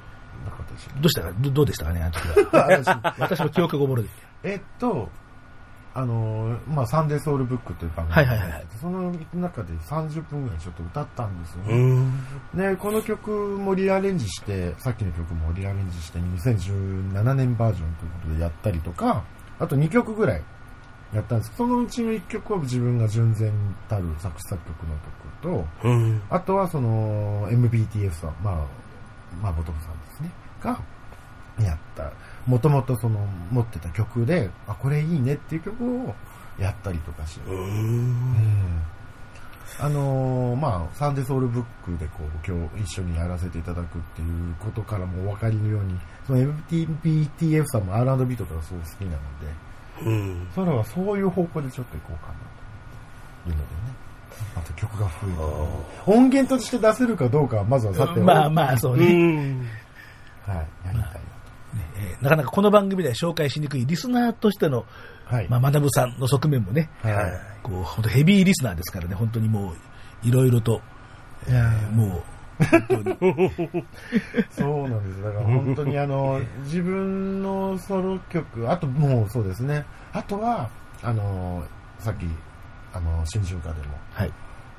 なかったでしどうした？かどどうでしたかね、あの時は。た私も記憶がごもろで。えっと、あのーまあ、サンデーソウルブックという番組はいはいはいはいその中で30分ぐらいちょっと歌ったんですようね。ん。で、この曲もリアレンジして、さっきの曲もリアレンジして、2017年バージョンということでやったりとか、あと2曲ぐらいやったんですけど、そのうちの1曲は自分が純然たる作詞作曲の曲と、うん。あとはその MBTF さん、まあ、まあ、ボトムさんですね、が、やった。もともとその持ってた曲で、あ、これいいねっていう曲をやったりとかして。う。あのーまあ、サンデーソウルブックでこう、今日一緒にやらせていただくっていうことからもお分かりのように、その MBTF さんも R&B とかがすごく好きなので、うん。それはそういう方向でちょっと行こうかなというのでね。また曲が増えた。音源として出せるかどうかはまずはさておきまあまあ、そううね。ん。はい、やりたいえーなかなかこの番組では紹介しにくいリスナーとしての、な。はい。まあ、学さんの側面もね、はい。こう、本当ヘビーリスナーですからね、本当にもう、いろいろと、いやもう。そうなんです。だから 本当にあの、自分のソロ曲、あともうそうですね。あとは、あの、さっき、あの、新春歌でもはい。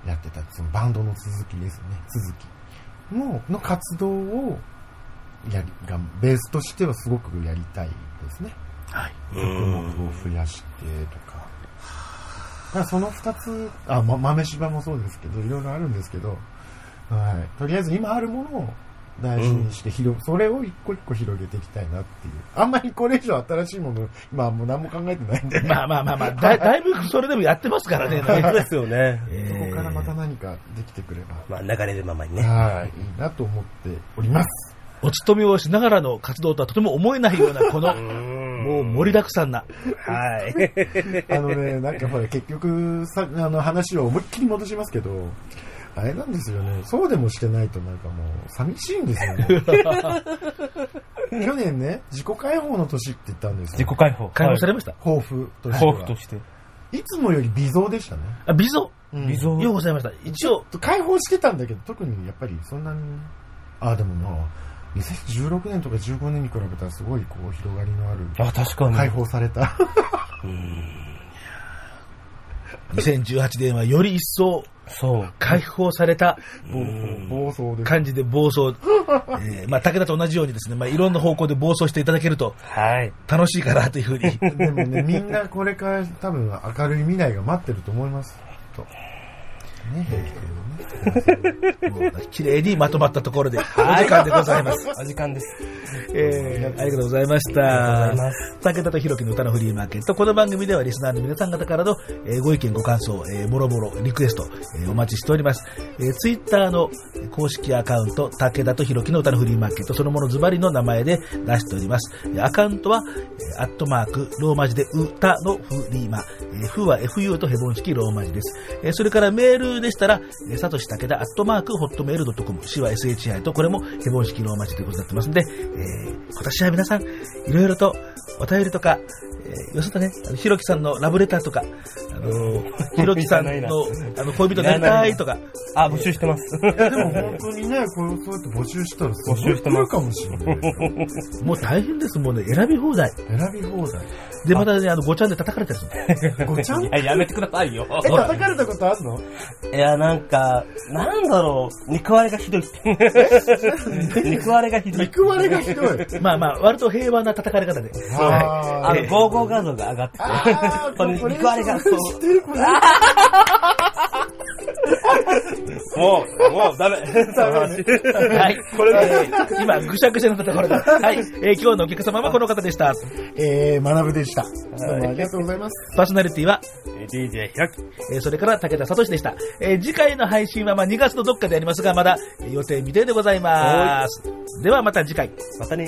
やってた、そのバンドの続きですね。続きの、の活動を、やり、が、ベースとしてはすごくやりたいですね。はい。曲目を増やしてとか。だからその二つ、あ、ま、豆柴もそうですけど、いろいろあるんですけど、はい。とりあえず今あるものを大事にして広、それを一個一個広げていきたいなっていう。あんまりこれ以上新しいもの、今はもう何も考えてないんで、まあまあまあまあ、だだいぶそれでもやってますからね。本当ですよね。えーそこからまた何かできてくれば、まあ、流れるままにね。はい、いいなと思っております。お勤めをしながらの活動とはとても思えないような、この、もう盛りだくさんな。はい。あのね、なんかほら、結局さ、あの話を思いっきり戻しますけど、あれなんですよね、そうでもしてないとなんかもう、寂しいんですよね。去年ね、自己解放の年って言ったんですよ。自己解放。解放されました？抱負としては。抱負として。いつもより微増でしたね。あ、微増？うん微増？ようございました。一応、解放してたんだけど、特にやっぱりそんなに、あ、でもまあ、2016年とか15年に比べたらすごいこう広がりのある、あ、確かに。解放された。2018年はより一層そう。解放された暴走です。感じで暴走。えーまあ、武田と同じようにですね、まあ、いろんな方向で暴走していただけるとはい。楽しいかなというふうに。でもね、みんなこれから多分明るい未来が待ってると思います。と。ね、もう綺麗にまとまったところで、お時間でございます。お時間です。えーありがとうございました。武田とひろきの歌のフリーマーケット。この番組ではリスナーの皆さん方からの、えーご意見、ご感想、えーもろもろリクエスト、えーお待ちしております。えー、ツイッターの公式アカウント、武田とひろきの歌のフリーマーケット、そのものズバリの名前で出しております。えーアカウントは、えーアットマーク、ローマ字で歌のフリーマ。えー、フは FU とヘボン式ローマ字です。えーそれからメールでしたら、えー、さとし武田アットマーク、ホットメールドットコム、C は SHI と、これもヘボン式ローマ字ということになってますんで、えー今年は皆さん、いろいろとお便りとか、えー、よそとね、あのひろきさんのラブレターとか、あのー、ひろきさんのあの恋人になりたいとか、あ、募集してます。いや、でも本当にね、こうそうやって募集したら募集してますかもしれない。もう大変ですもんね、選び放題。選び放題。で、またね、あの、ごちゃんで叩かれたりするごちゃん？いや、やめてくださいよ。え、叩かれたことあるの？いや、なんか、なんだろう、肉割れがひどい。肉割れがひどい。肉割れがひどい。まあまあ、割と平和な叩かれ方で。ああの、ゴーゴー画像が上がって肉割れが、そう。もう、もうダメ。はい。これ、えー今、ぐしゃぐしゃになったところで。はい。えー今日のお客様はこの方でした。えー、学ぶでした。どうもありがとうございます。パーソナリティは、DJ ひろき。えーそれから武田聡でした。えー次回の配信はまあ2月のどっかでありますが、まだえー予定未定でございます。ではまた次回。またね。